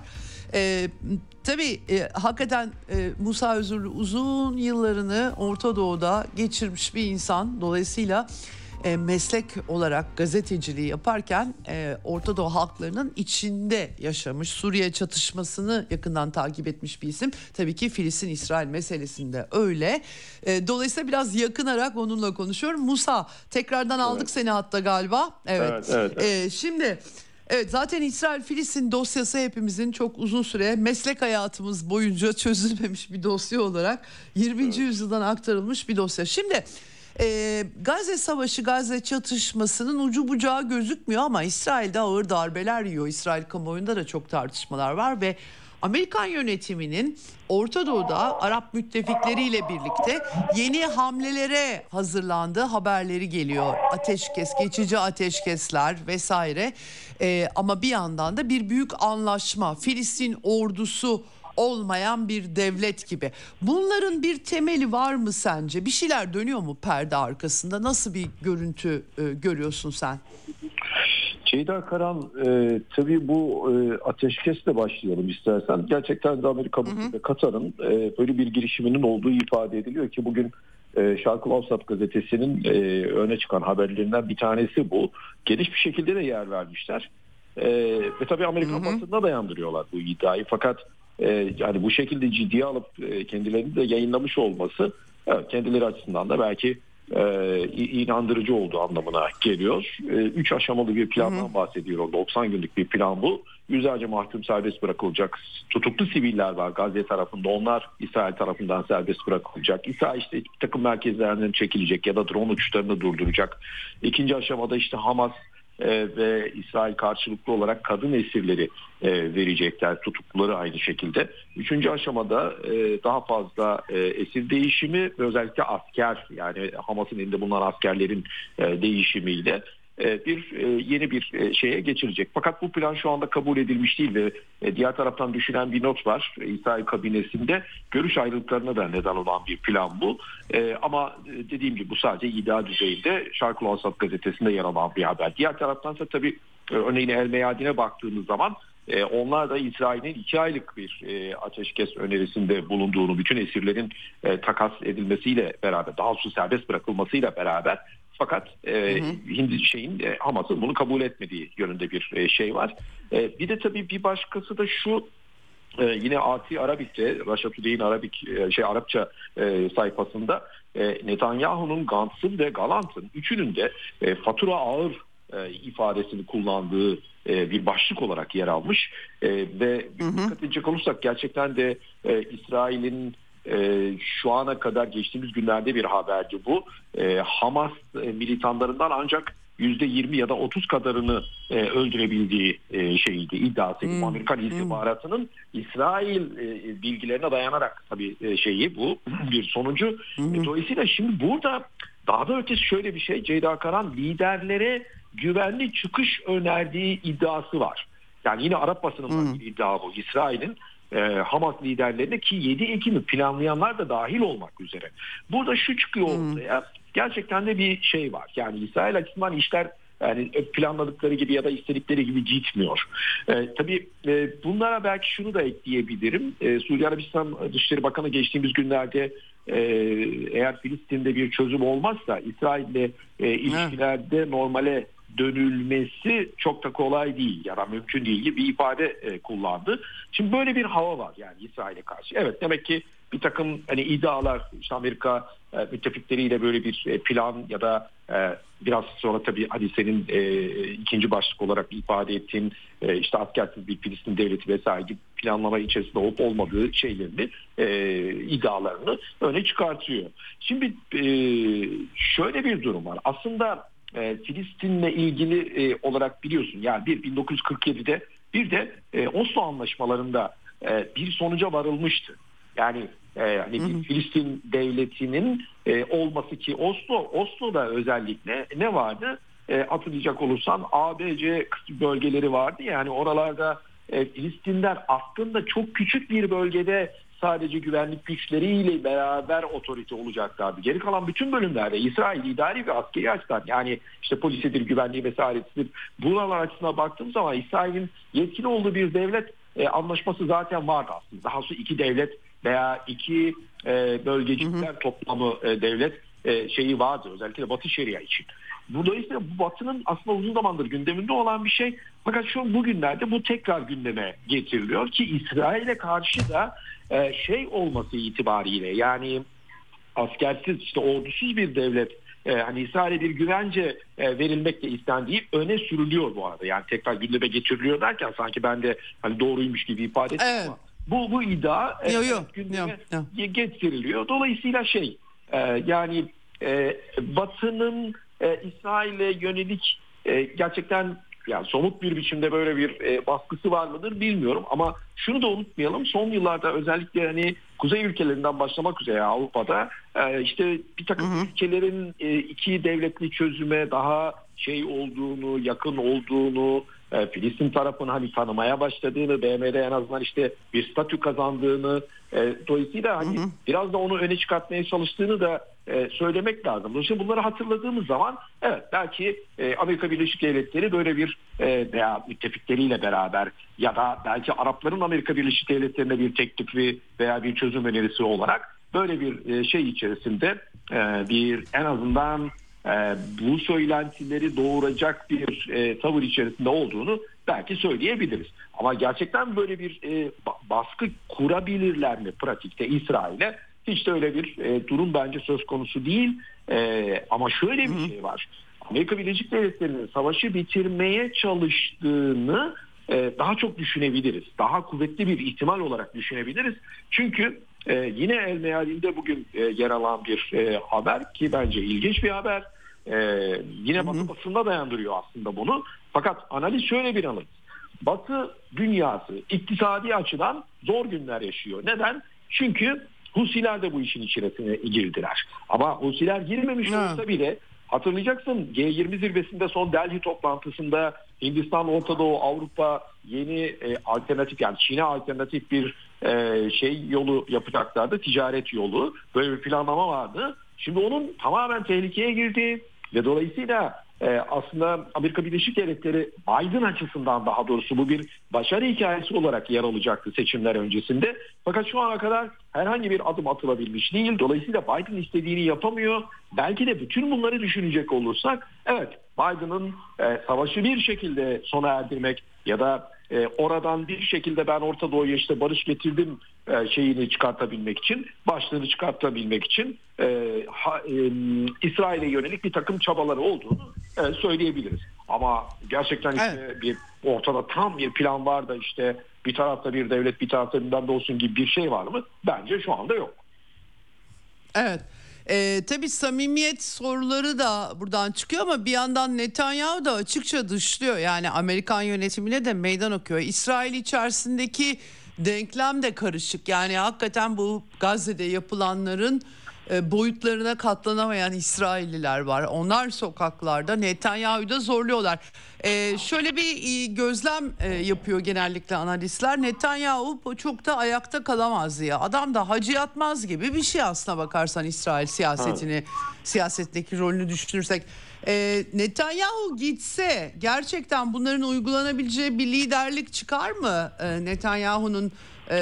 A: E, tabii e, hakikaten e, Musa Özürlü uzun yıllarını Orta Doğu'da geçirmiş bir insan. Dolayısıyla e, meslek olarak gazeteciliği yaparken e, Orta Doğu halklarının içinde yaşamış, Suriye çatışmasını yakından takip etmiş bir isim. Tabii ki Filistin-İsrail meselesinde öyle. E, dolayısıyla biraz yakınarak onunla konuşuyorum. Musa tekrardan aldık evet. seni hatta galiba. Evet. evet, evet, evet. E, şimdi... Evet zaten İsrail-Filistin dosyası hepimizin çok uzun süre meslek hayatımız boyunca çözülmemiş bir dosya olarak 20. Evet. yüzyıldan aktarılmış bir dosya. Şimdi e, Gazze Savaşı, Gazze çatışmasının ucu bucağı gözükmüyor ama İsrail'de ağır darbeler yiyor. İsrail kamuoyunda da çok tartışmalar var ve Amerikan yönetiminin Orta Doğu'da Arap müttefikleriyle birlikte yeni hamlelere hazırlandığı haberleri geliyor. Ateşkes, geçici ateşkesler vesaire. Ee, ama bir yandan da bir büyük anlaşma. Filistin ordusu olmayan bir devlet gibi. Bunların bir temeli var mı sence? Bir şeyler dönüyor mu perde arkasında? Nasıl bir görüntü e, görüyorsun sen?
C: Ceyda Karan e, tabii bu e, ateşkesle başlayalım istersen. Gerçekten de Amerika ve Katar'ın e, böyle bir girişiminin olduğu ifade ediliyor ki bugün e, Şarkı Avsat gazetesinin e, öne çıkan haberlerinden bir tanesi bu. Geniş bir şekilde de yer vermişler. E, ve tabii Amerikan basında dayandırıyorlar bu iddiayı. Fakat e, yani bu şekilde ciddiye alıp e, kendilerini de yayınlamış olması evet, kendileri açısından da belki e, inandırıcı olduğu anlamına geliyor. E, üç aşamalı bir plandan hı hı. bahsediyor. 90 günlük bir plan bu. Yüzlerce mahkum serbest bırakılacak. Tutuklu siviller var Gazze tarafında. Onlar İsrail tarafından serbest bırakılacak. İsrail işte takım merkezlerinden çekilecek ya da drone uçuşlarını durduracak. İkinci aşamada işte Hamas ve İsrail karşılıklı olarak kadın esirleri e, verecekler tutukluları aynı şekilde. Üçüncü aşamada e, daha fazla e, esir değişimi özellikle asker yani Hamas'ın elinde bulunan askerlerin e, değişimiyle e, bir e, yeni bir e, şeye geçirecek. Fakat bu plan şu anda kabul edilmiş değil ve diğer taraftan düşünen bir not var İsrail kabinesinde. Görüş ayrılıklarına da neden olan bir plan bu. Ama dediğim gibi bu sadece iddia düzeyinde Şarkı Asad gazetesinde yer alan bir haber. Diğer taraftansa tabii örneğin El Meyadin'e baktığımız zaman e, onlar da İsrail'in iki aylık bir e, ateşkes önerisinde bulunduğunu, bütün esirlerin e, takas edilmesiyle beraber, daha doğrusu serbest bırakılmasıyla beraber fakat e, Hindi şeyin e, Hamas'ın bunu kabul etmediği yönünde bir e, şey var. E, bir de tabii bir başkası da şu e, yine Ati Arabik'te, Russia Today'in Arabik e, şey Arapça e, sayfasında e, Netanyahu'nun Gantz'ın ve Galant'ın üçünün de e, fatura ağır e, ifadesini kullandığı e, bir başlık olarak yer almış e, ve hı hı. dikkat edecek olursak gerçekten de e, İsrail'in e, şu ana kadar geçtiğimiz günlerde bir haberdi bu. E, Hamas e, militanlarından ancak yüzde yirmi ya da otuz kadarını e, öldürebildiği e, şeyiydi iddiası. Hmm. Amerikan istihbaratının hmm. İsrail e, bilgilerine dayanarak tabii e, şeyi bu bir sonucu. Hmm. E, dolayısıyla şimdi burada daha da ötesi şöyle bir şey Ceyda Karan liderlere güvenli çıkış önerdiği iddiası var. Yani yine Arap basının hmm. bir iddia bu. İsrail'in e, Hamas liderlerine ki 7 Ekim'i planlayanlar da dahil olmak üzere. Burada şu çıkıyor hmm. ortaya. Gerçekten de bir şey var. Yani İsrail açısından işler yani planladıkları gibi ya da istedikleri gibi gitmiyor. E, tabii e, bunlara belki şunu da ekleyebilirim. E, Suudi Arabistan Dışişleri Bakanı geçtiğimiz günlerde e, eğer Filistin'de bir çözüm olmazsa İsrail'le e, ilişkilerde normale dönülmesi çok da kolay değil ya da mümkün değil gibi bir ifade e, kullandı. Şimdi böyle bir hava var yani İsrail'e karşı. Evet demek ki bir takım hani iddialar işte Amerika e, müttefikleriyle böyle bir e, plan ya da e, biraz sonra tabii hani senin e, ikinci başlık olarak ifade ettiğin e, işte askersiz bir Filistin devleti vesaire gibi planlama içerisinde olup olmadığı şeylerini e, iddialarını öne çıkartıyor. Şimdi e, şöyle bir durum var. Aslında e, Filistin'le ilgili e, olarak biliyorsun yani bir 1947'de bir de e, Oslo anlaşmalarında e, bir sonuca varılmıştı. Yani e, hani hı hı. Filistin devletinin e, olması ki Oslo Oslo'da özellikle ne vardı? E, hatırlayacak olursan ABC bölgeleri vardı yani oralarda e, Filistinler aslında çok küçük bir bölgede sadece güvenlik güçleriyle beraber otorite olacaklardı. Geri kalan bütün bölümlerde İsrail idari ve askeri açıdan yani işte polisidir, güvenliği vesairesidir. Buralar açısına baktığım zaman İsrail'in yetkili olduğu bir devlet e, anlaşması zaten vardı aslında. Daha sonra iki devlet veya iki e, bölgecikler toplamı e, devlet e, şeyi vardı özellikle Batı Şeria için. Dolayısıyla bu Batı'nın aslında uzun zamandır gündeminde olan bir şey. Fakat şu bugünlerde bu tekrar gündeme getiriliyor ki İsrail'e karşı da e, şey olması itibariyle yani askersiz işte ordusuz bir devlet e, hani İsrail'e bir güvence e, verilmekle istendiği öne sürülüyor bu arada. Yani tekrar gündeme getiriliyor derken sanki ben de hani doğruymuş gibi ifade ettim evet. ama bu bu iddia e, yo, yo, gündeme yo, yo. getiriliyor. Dolayısıyla şey e, yani e, Batı'nın e, İsrail'e yönelik e, gerçekten yani somut bir biçimde böyle bir e, baskısı var mıdır bilmiyorum ama şunu da unutmayalım son yıllarda özellikle hani kuzey ülkelerinden başlamak üzere Avrupa'da e, işte bir takım hı hı. ülkelerin e, iki devletli çözüme daha şey olduğunu yakın olduğunu e, Filistin tarafını hani tanımaya başladığını, BM'de en azından işte bir statü kazandığını, e, dolayısıyla hani hı hı. biraz da onu öne çıkartmaya çalıştığını da e, söylemek lazım. Dolayısıyla bunları hatırladığımız zaman evet belki e, Amerika Birleşik Devletleri böyle bir e, veya müttefikleriyle beraber ya da belki Arapların Amerika Birleşik Devletleri'ne bir teklifi veya bir çözüm önerisi olarak böyle bir e, şey içerisinde e, bir en azından e, bu söylentileri doğuracak bir e, tavır içerisinde olduğunu belki söyleyebiliriz. Ama gerçekten böyle bir e, baskı kurabilirler mi pratikte İsrail'e? Hiç de öyle bir e, durum bence söz konusu değil. E, ama şöyle bir şey var. Amerika Birleşik Devletleri'nin savaşı bitirmeye çalıştığını e, daha çok düşünebiliriz. Daha kuvvetli bir ihtimal olarak düşünebiliriz. Çünkü e, yine el mealinde bugün e, yer alan bir e, haber ki bence ilginç bir haber. E, yine Batı basında dayandırıyor aslında bunu. Fakat analiz şöyle bir analiz. Batı dünyası iktisadi açıdan zor günler yaşıyor. Neden? Çünkü Husiler de bu işin içerisine girdiler. Ama Husiler girmemiş olsa bile hatırlayacaksın G20 zirvesinde son Delhi toplantısında Hindistan, Orta Doğu, Avrupa yeni e, alternatif yani Çin'e alternatif bir e, şey yolu yapacaklardı. Ticaret yolu. Böyle bir planlama vardı. Şimdi onun tamamen tehlikeye girdi ve dolayısıyla e, aslında Amerika Birleşik Devletleri Biden açısından daha doğrusu bu bir başarı hikayesi olarak yer alacaktı seçimler öncesinde. Fakat şu ana kadar herhangi bir adım atılabilmiş değil. Dolayısıyla Biden istediğini yapamıyor. Belki de bütün bunları düşünecek olursak evet Biden'ın e, savaşı bir şekilde sona erdirmek ya da e, oradan bir şekilde ben Orta Doğu'ya işte barış getirdim şeyini çıkartabilmek için, başlığını çıkartabilmek için e, ha, e, İsrail'e yönelik bir takım çabaları olduğunu e, söyleyebiliriz. Ama gerçekten işte
A: Evet.
C: bir ortada tam bir plan var da işte bir tarafta bir devlet bir tarafta bilmem de olsun gibi bir şey var mı? Bence şu anda yok.
A: Evet. Ee, tabii samimiyet soruları da buradan çıkıyor ama bir yandan Netanyahu da açıkça dışlıyor. Yani Amerikan yönetimine de meydan okuyor. İsrail içerisindeki denklem de karışık. Yani hakikaten bu Gazze'de yapılanların e, boyutlarına katlanamayan İsrailliler var. Onlar sokaklarda Netanyahu'yu da zorluyorlar. E, şöyle bir e, gözlem e, yapıyor genellikle analistler. Netanyahu çok da ayakta kalamaz diye. Adam da hacı yatmaz gibi bir şey aslına bakarsan İsrail siyasetini, siyasetteki rolünü düşünürsek. E, Netanyahu gitse gerçekten bunların uygulanabileceği bir liderlik çıkar mı? E, Netanyahu'nun e,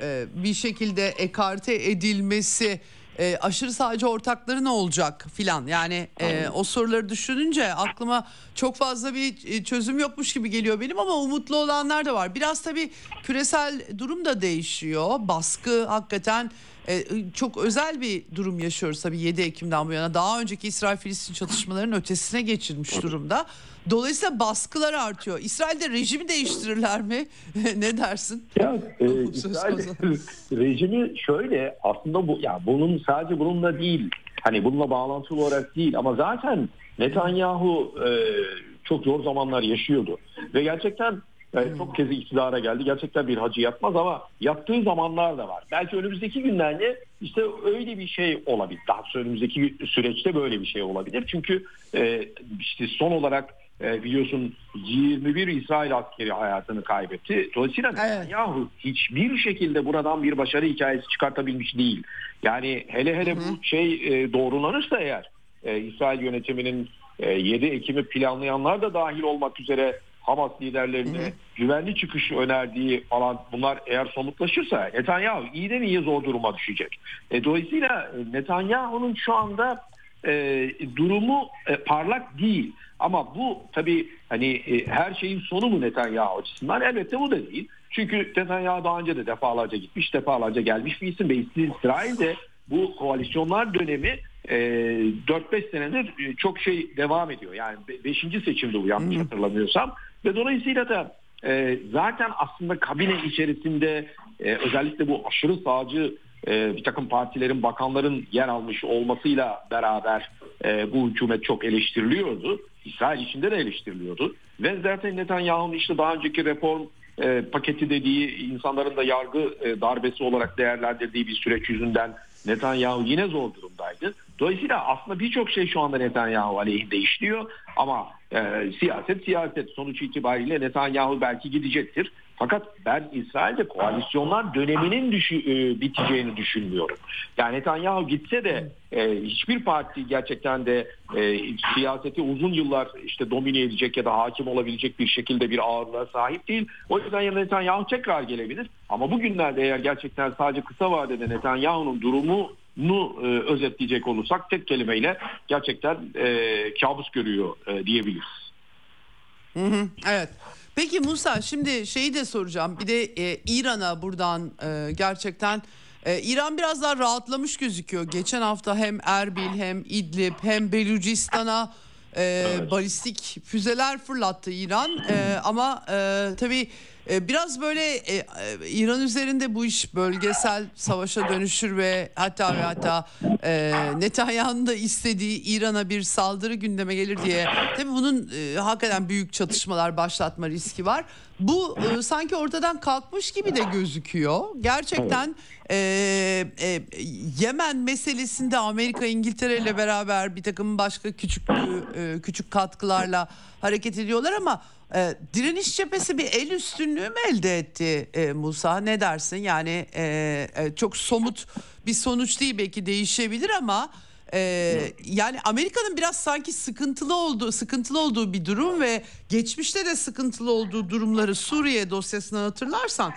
A: e, bir şekilde ekarte edilmesi e, aşırı sağcı ortakları ne olacak filan yani e, o soruları düşününce aklıma çok fazla bir e, çözüm yokmuş gibi geliyor benim ama umutlu olanlar da var. Biraz tabii küresel durum da değişiyor baskı hakikaten e, çok özel bir durum yaşıyoruz tabii 7 Ekim'den bu yana daha önceki İsrail-Filistin çatışmalarının ötesine geçilmiş durumda. Dolayısıyla baskılar artıyor. İsrail'de rejimi değiştirirler mi? [laughs] ne dersin?
C: Ya e, [laughs] İsrail [laughs] rejimi şöyle aslında bu ya bunun sadece bununla değil hani bununla bağlantılı olarak değil ama zaten Netanyahu e, çok zor zamanlar yaşıyordu ve gerçekten e, çok kez iktidara geldi. Gerçekten bir hacı yapmaz ama yaptığı zamanlar da var. Belki önümüzdeki günlerde işte öyle bir şey olabilir. Daha doğrusu önümüzdeki süreçte böyle bir şey olabilir. Çünkü e, işte son olarak e, biliyorsun 21 İsrail askeri hayatını kaybetti. Dolayısıyla
A: Evet.
C: Netanyahu hiçbir şekilde buradan bir başarı hikayesi çıkartabilmiş değil. Yani hele hele bu şey e, doğrulanırsa eğer e, İsrail yönetiminin e, 7 Ekim'i planlayanlar da dahil olmak üzere Hamas liderlerine güvenli çıkış önerdiği falan bunlar eğer somutlaşırsa Netanyahu iyiden iyiye zor duruma düşecek. E, dolayısıyla e, Netanyahu'nun şu anda e, durumu e, parlak değil. Ama bu tabii hani e, her şeyin sonu mu Netanyahu açısından? Elbette bu da değil. Çünkü Netanyahu daha önce de defalarca gitmiş, defalarca gelmiş bir isim ve İsrail'de bu koalisyonlar dönemi e, 4-5 senedir e, çok şey devam ediyor. Yani 5. seçimde bu yanlış hatırlamıyorsam. Ve dolayısıyla da e, zaten aslında kabine içerisinde e, özellikle bu aşırı sağcı e, bir takım partilerin, bakanların yer almış olmasıyla beraber e, bu hükümet çok eleştiriliyordu. İsrail içinde de eleştiriliyordu. Ve zaten Netanyahu'nun işte daha önceki reform e, paketi dediği insanların da yargı e, darbesi olarak değerlendirdiği bir süreç yüzünden Netanyahu yine zor durumdaydı. Dolayısıyla aslında birçok şey şu anda Netanyahu aleyhinde işliyor ama e, siyaset siyaset sonuç itibariyle Netanyahu belki gidecektir. Fakat ben İsrail'de koalisyonlar döneminin düşü, e, biteceğini düşünmüyorum. Yani Netanyahu gitse de e, hiçbir parti gerçekten de e, siyaseti uzun yıllar işte domine edecek ya da hakim olabilecek bir şekilde bir ağırlığa sahip değil. O yüzden ya Netanyahu tekrar gelebilir. Ama bugünlerde eğer gerçekten sadece kısa vadede Netanyahu'nun durumu nu e, özetleyecek olursak tek kelimeyle gerçekten e, kabus görüyor e, diyebiliriz.
A: Hı hı, evet. Peki Musa şimdi şeyi de soracağım. Bir de e, İran'a buradan e, gerçekten e, İran biraz daha rahatlamış gözüküyor. Geçen hafta hem Erbil hem İdlib hem Belucistan'a e,
C: Evet.
A: balistik füzeler fırlattı İran. E, ama e, tabii biraz böyle e, e, İran üzerinde bu iş bölgesel savaşa dönüşür ve hatta ve hatta e, Netanyahu'nun da istediği İran'a bir saldırı gündeme gelir diye. Tabii bunun hakikaten büyük çatışmalar başlatma riski var. Bu sanki ortadan kalkmış gibi de gözüküyor. Gerçekten e, e, Yemen meselesinde Amerika İngiltere ile beraber bir takım başka küçük e, küçük katkılarla hareket ediyorlar ama e, direniş cephesi bir el üstünlüğü mü elde etti e, Musa? Ne dersin? Yani e, e, çok somut bir sonuç değil belki değişebilir ama Ee, yani Amerika'nın biraz sanki sıkıntılı olduğu sıkıntılı olduğu bir durum ve geçmişte de sıkıntılı olduğu durumları Suriye dosyasına hatırlarsan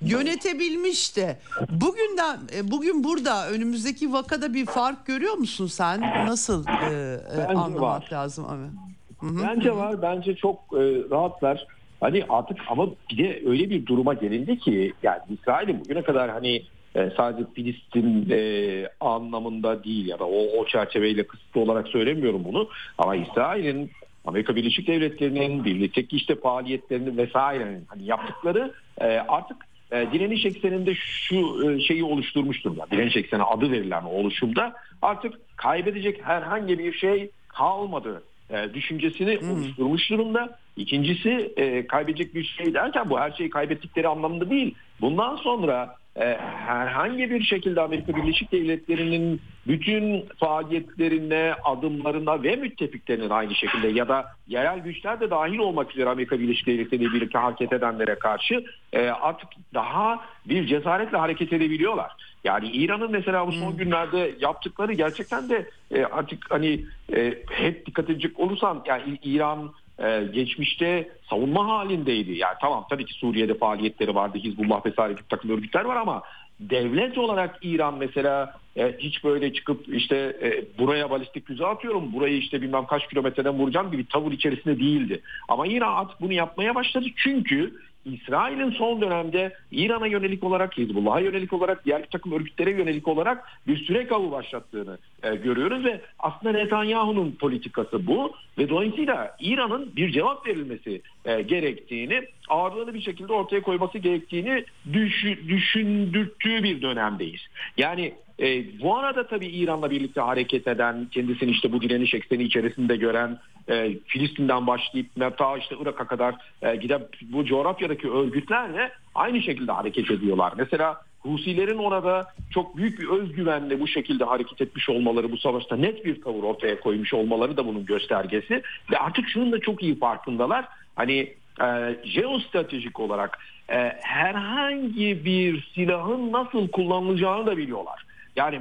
A: yönetebilmiş de. Bugünden e, bugün burada önümüzdeki vakada bir fark görüyor musun sen? Nasıl e, e, anlamak var. lazım abi?
C: Hı-hı. Bence var. Bence çok e, rahatlar. Hani artık ama bir de öyle bir duruma gelindi ki yani İsrail'in bugüne kadar hani e, sadece Filistin e, anlamında değil ya da o, o çerçeveyle kısıtlı olarak söylemiyorum bunu ama İsrail'in Amerika Birleşik Devletleri'nin birlikteki işte faaliyetlerini vesairenin hani yaptıkları e, artık e, direniş ekseninde şu e, şeyi oluşturmuş durumda. Direniş ekseni adı verilen oluşumda artık kaybedecek herhangi bir şey kalmadı e, düşüncesini hmm. oluşturmuş durumda. İkincisi e, kaybedecek bir şey derken bu her şeyi kaybettikleri anlamında değil. Bundan sonra e, herhangi bir şekilde Amerika Birleşik Devletleri'nin bütün faaliyetlerine, adımlarına ve müttefiklerinin aynı şekilde ya da yerel güçler de dahil olmak üzere Amerika Birleşik Devletleri ile birlikte hareket edenlere karşı e, artık daha bir cesaretle hareket edebiliyorlar. Yani İran'ın mesela bu son hmm. günlerde yaptıkları gerçekten de e, artık hani e, hep dikkat edecek olursan yani İran e, geçmişte savunma halindeydi. Yani tamam tabii ki Suriye'de faaliyetleri vardı. Hizbullah vesaire gibi takım örgütler var ama devlet olarak İran mesela e, hiç böyle çıkıp işte e, buraya balistik füze atıyorum, burayı işte bilmem kaç kilometreden vuracağım gibi tavır içerisinde değildi. Ama İran artık bunu yapmaya başladı çünkü İsrail'in son dönemde İran'a yönelik olarak, Hizbullah'a yönelik olarak, diğer takım örgütlere yönelik olarak bir sürek avı başlattığını e, görüyoruz ve aslında Netanyahu'nun politikası bu ve dolayısıyla İran'ın bir cevap verilmesi e, gerektiğini, ağırlığını bir şekilde ortaya koyması gerektiğini düş, düşündürttüğü bir dönemdeyiz. Yani e, bu arada tabii İran'la birlikte hareket eden, kendisini işte bu direniş ekseni içerisinde gören, e, Filistin'den başlayıp ta işte Irak'a kadar e, giden bu coğrafyadaki örgütlerle aynı şekilde hareket ediyorlar. Mesela Husilerin orada çok büyük bir özgüvenle bu şekilde hareket etmiş olmaları, bu savaşta net bir tavır ortaya koymuş olmaları da bunun göstergesi. Ve artık şunun da çok iyi farkındalar. Hani e, jeostratejik olarak e, herhangi bir silahın nasıl kullanılacağını da biliyorlar. Yani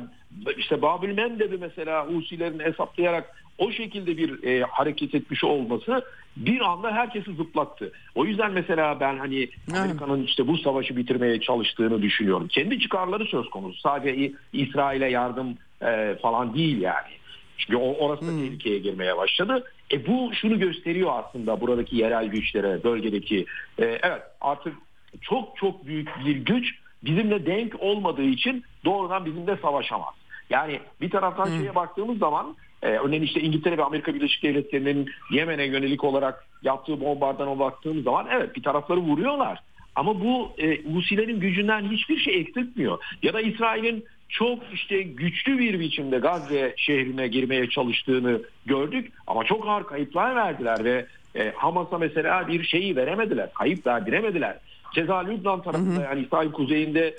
C: işte Babil Mendeb'i mesela Husilerin hesaplayarak o şekilde bir e, hareket etmiş olması bir anda herkesi zıplattı. O yüzden mesela ben hani Amerika'nın işte bu savaşı bitirmeye çalıştığını düşünüyorum. Kendi çıkarları söz konusu. Sadece İsrail'e yardım e, falan değil yani. Çünkü orası da hmm. tehlikeye girmeye başladı. E bu şunu gösteriyor aslında buradaki yerel güçlere, bölgedeki. E, evet artık çok çok büyük bir güç bizimle denk olmadığı için doğrudan bizimle savaşamaz. Yani bir taraftan hmm. şeye baktığımız zaman e, örneğin işte İngiltere ve Amerika Birleşik Devletleri'nin Yemen'e yönelik olarak yaptığı bombardana baktığımız zaman evet bir tarafları vuruyorlar. Ama bu e, Husilerin gücünden hiçbir şey eksiltmiyor. Ya da İsrail'in çok işte güçlü bir biçimde Gazze şehrine girmeye çalıştığını gördük. Ama çok ağır kayıplar verdiler ve e, Hamas'a mesela bir şeyi veremediler. Kayıp verdiremediler. Ceza Lübnan tarafında yani İsrail kuzeyinde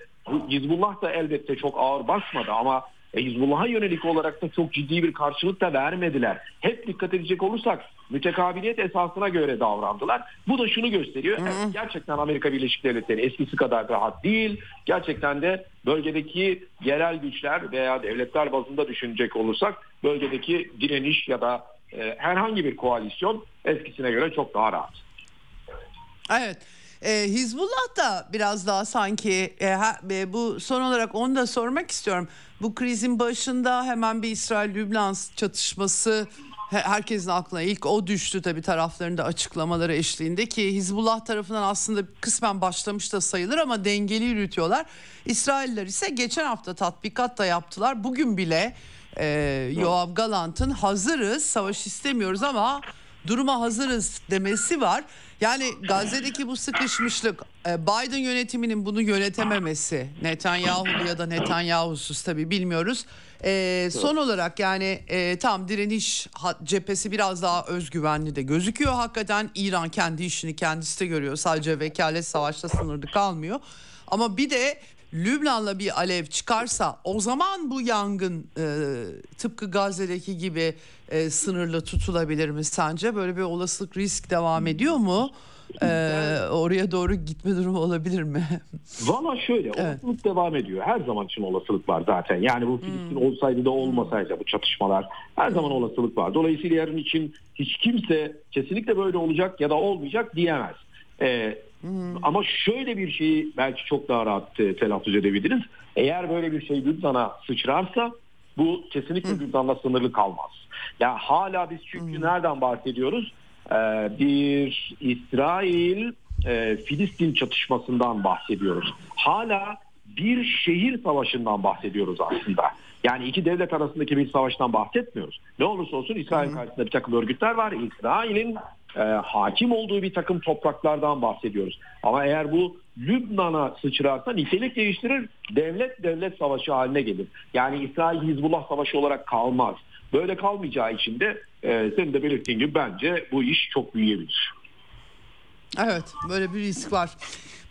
C: Hizbullah da elbette çok ağır basmadı ama e, Hizbullah'a yönelik olarak da çok ciddi bir karşılık da vermediler. Hep dikkat edecek olursak mütekabiliyet esasına göre davrandılar. Bu da şunu gösteriyor. Evet, gerçekten Amerika Birleşik Devletleri eskisi kadar rahat değil. Gerçekten de bölgedeki yerel güçler veya devletler bazında düşünecek olursak bölgedeki direniş ya da e, herhangi bir koalisyon eskisine göre çok daha rahat.
A: Evet. E, Hizbullah da biraz daha sanki e, ha, e, bu son olarak onu da sormak istiyorum. Bu krizin başında hemen bir İsrail-Lübnan çatışması herkesin aklına ilk o düştü tabii taraflarında açıklamaları eşliğinde ki Hizbullah tarafından aslında kısmen başlamış da sayılır ama dengeli yürütüyorlar. İsrailler ise geçen hafta tatbikat da yaptılar. Bugün bile e, Yoav Galant'ın hazırız savaş istemiyoruz ama duruma hazırız demesi var. Yani Gazze'deki bu sıkışmışlık e, Biden yönetiminin bunu yönetememesi Netanyahu ya da Netanyahu'suz tabii bilmiyoruz. Ee, son olarak yani e, tam direniş cephesi biraz daha özgüvenli de gözüküyor. Hakikaten İran kendi işini kendisi de görüyor. Sadece vekalet savaşta sınırlı kalmıyor. Ama bir de Lübnan'la bir alev çıkarsa o zaman bu yangın e, tıpkı Gazze'deki gibi e, sınırlı tutulabilir mi sence? Böyle bir olasılık risk devam ediyor mu? Ee, oraya doğru gitme durumu olabilir mi? [laughs]
C: Valla şöyle evet. olasılık devam ediyor. Her zaman için olasılık var zaten. Yani bu Filistin hmm. olsaydı da olmasaydı bu çatışmalar her zaman hmm. olasılık var. Dolayısıyla yarın için hiç kimse kesinlikle böyle olacak ya da olmayacak diyemez. Hmm. Ama şöyle bir şeyi belki çok daha rahat e, telaffuz edebiliriz. Eğer böyle bir şey Lübnan'a sıçrarsa bu kesinlikle hmm. Lübnan'la sınırlı kalmaz. Ya yani hala biz çünkü hmm. nereden bahsediyoruz? Ee, bir İsrail e, Filistin çatışmasından bahsediyoruz. Hala bir şehir savaşından bahsediyoruz aslında. Yani iki devlet arasındaki bir savaştan bahsetmiyoruz. Ne olursa olsun İsrail karşısında bir takım örgütler var. İsrail'in e, hakim olduğu bir takım topraklardan bahsediyoruz. Ama eğer bu Lübnan'a sıçrarsa nitelik değiştirir, devlet devlet savaşı haline gelir. Yani İsrail-Hizbullah savaşı olarak kalmaz. Böyle kalmayacağı için de e, senin de belirttiğin gibi bence bu iş çok büyüyebilir.
A: Evet böyle bir risk var.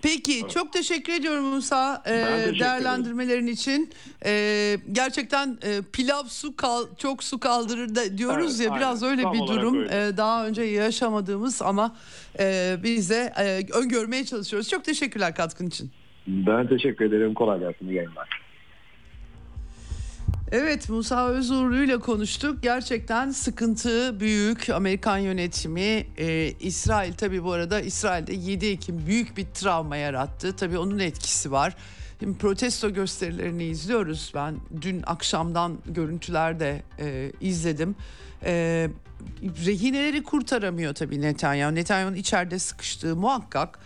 A: Peki çok teşekkür ediyorum Musa e, değerlendirmelerin için. E, gerçekten e, pilav su kal çok su kaldırır da diyoruz evet, ya aynen. biraz öyle Tam bir durum. Öyle. E, daha önce yaşamadığımız ama e, biz de e, öngörmeye çalışıyoruz. Çok teşekkürler katkın için.
C: Ben teşekkür ederim. Kolay gelsin. İyi yayınlar.
A: Evet Musa Özurlu ile konuştuk. Gerçekten sıkıntı büyük. Amerikan yönetimi, e, İsrail tabii bu arada İsrail'de 7 Ekim büyük bir travma yarattı. Tabii onun etkisi var. Şimdi protesto gösterilerini izliyoruz. Ben dün akşamdan görüntüler de e, izledim. E, rehineleri kurtaramıyor tabii Netanyahu. Netanyahu'nun içeride sıkıştığı muhakkak.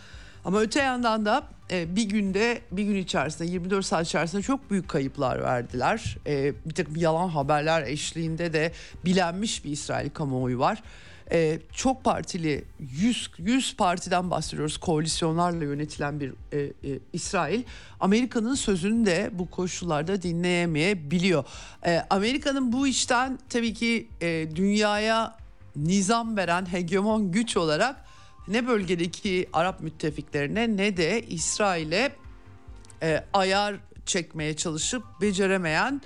A: Ama öte yandan da bir günde bir gün içerisinde 24 saat içerisinde çok büyük kayıplar verdiler. E, bir takım yalan haberler eşliğinde de bilenmiş bir İsrail kamuoyu var. E, çok partili 100 100 partiden bahsediyoruz. Koalisyonlarla yönetilen bir e, e, İsrail Amerika'nın sözünü de bu koşullarda dinleyemeyebiliyor. E, Amerika'nın bu işten tabii ki e, dünyaya nizam veren hegemon güç olarak ne bölgedeki Arap müttefiklerine ne de İsrail'e e, ayar çekmeye çalışıp beceremeyen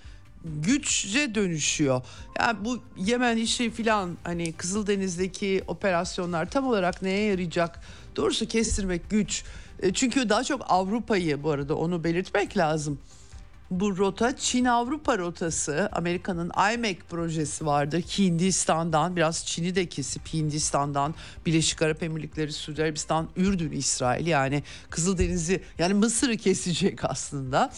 A: güçce dönüşüyor. Yani bu Yemen işi filan hani Kızıldeniz'deki operasyonlar tam olarak neye yarayacak? Doğrusu kestirmek güç. E, çünkü daha çok Avrupa'yı bu arada onu belirtmek lazım bu rota Çin-Avrupa rotası. Amerika'nın IMEC projesi vardı. Hindistan'dan biraz Çin'i de kesip Hindistan'dan Birleşik Arap Emirlikleri, Suudi Arabistan, Ürdün, İsrail yani Kızıldeniz'i yani Mısır'ı kesecek aslında.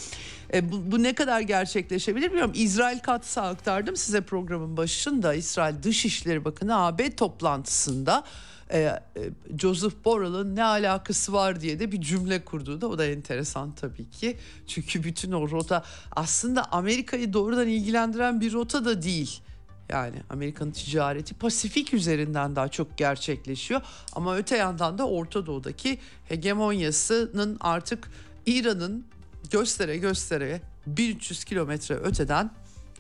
A: E, bu, bu ne kadar gerçekleşebilir bilmiyorum. İsrail katısı aktardım size programın başında. İsrail Dışişleri Bakanı AB toplantısında e, e, Joseph Borrell'ın ne alakası var diye de bir cümle kurduğu da o da enteresan tabii ki. Çünkü bütün o rota aslında Amerika'yı doğrudan ilgilendiren bir rota da değil. Yani Amerika'nın ticareti Pasifik üzerinden daha çok gerçekleşiyor. Ama öte yandan da Orta Doğu'daki hegemonyasının artık İran'ın göstere göstere 1300 kilometre öteden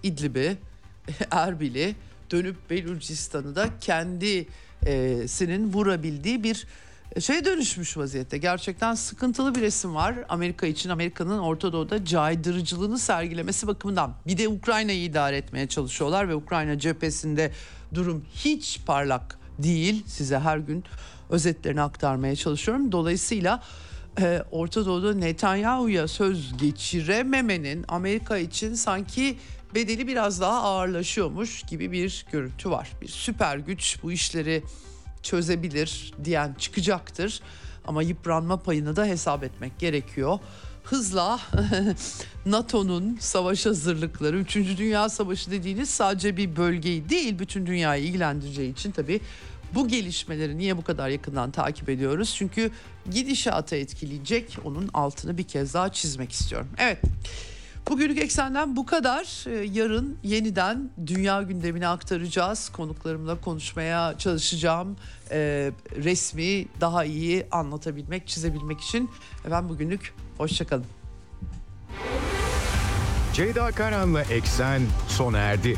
A: İdlib'i, [laughs] Erbil'i dönüp Belucistan'ı da kendi sinin vurabildiği bir şey dönüşmüş vaziyette. Gerçekten sıkıntılı bir resim var Amerika için. Amerika'nın Orta Doğu'da caydırıcılığını sergilemesi bakımından. Bir de Ukrayna'yı idare etmeye çalışıyorlar ve Ukrayna cephesinde durum hiç parlak değil. Size her gün özetlerini aktarmaya çalışıyorum. Dolayısıyla e, Orta Doğu'da Netanyahu'ya söz geçirememenin Amerika için sanki bedeli biraz daha ağırlaşıyormuş gibi bir görüntü var. Bir süper güç bu işleri çözebilir diyen çıkacaktır ama yıpranma payını da hesap etmek gerekiyor. Hızla [laughs] NATO'nun savaş hazırlıkları 3. Dünya Savaşı dediğiniz sadece bir bölgeyi değil bütün dünyayı ilgilendireceği için tabii bu gelişmeleri niye bu kadar yakından takip ediyoruz? Çünkü gidişatı etkileyecek onun altını bir kez daha çizmek istiyorum. Evet. Bugünlük Eksen'den bu kadar. Ee, yarın yeniden dünya gündemini aktaracağız. Konuklarımla konuşmaya çalışacağım. Ee, resmi daha iyi anlatabilmek, çizebilmek için. Ben bugünlük hoşçakalın.
B: Ceyda Karan'la Eksen sona erdi.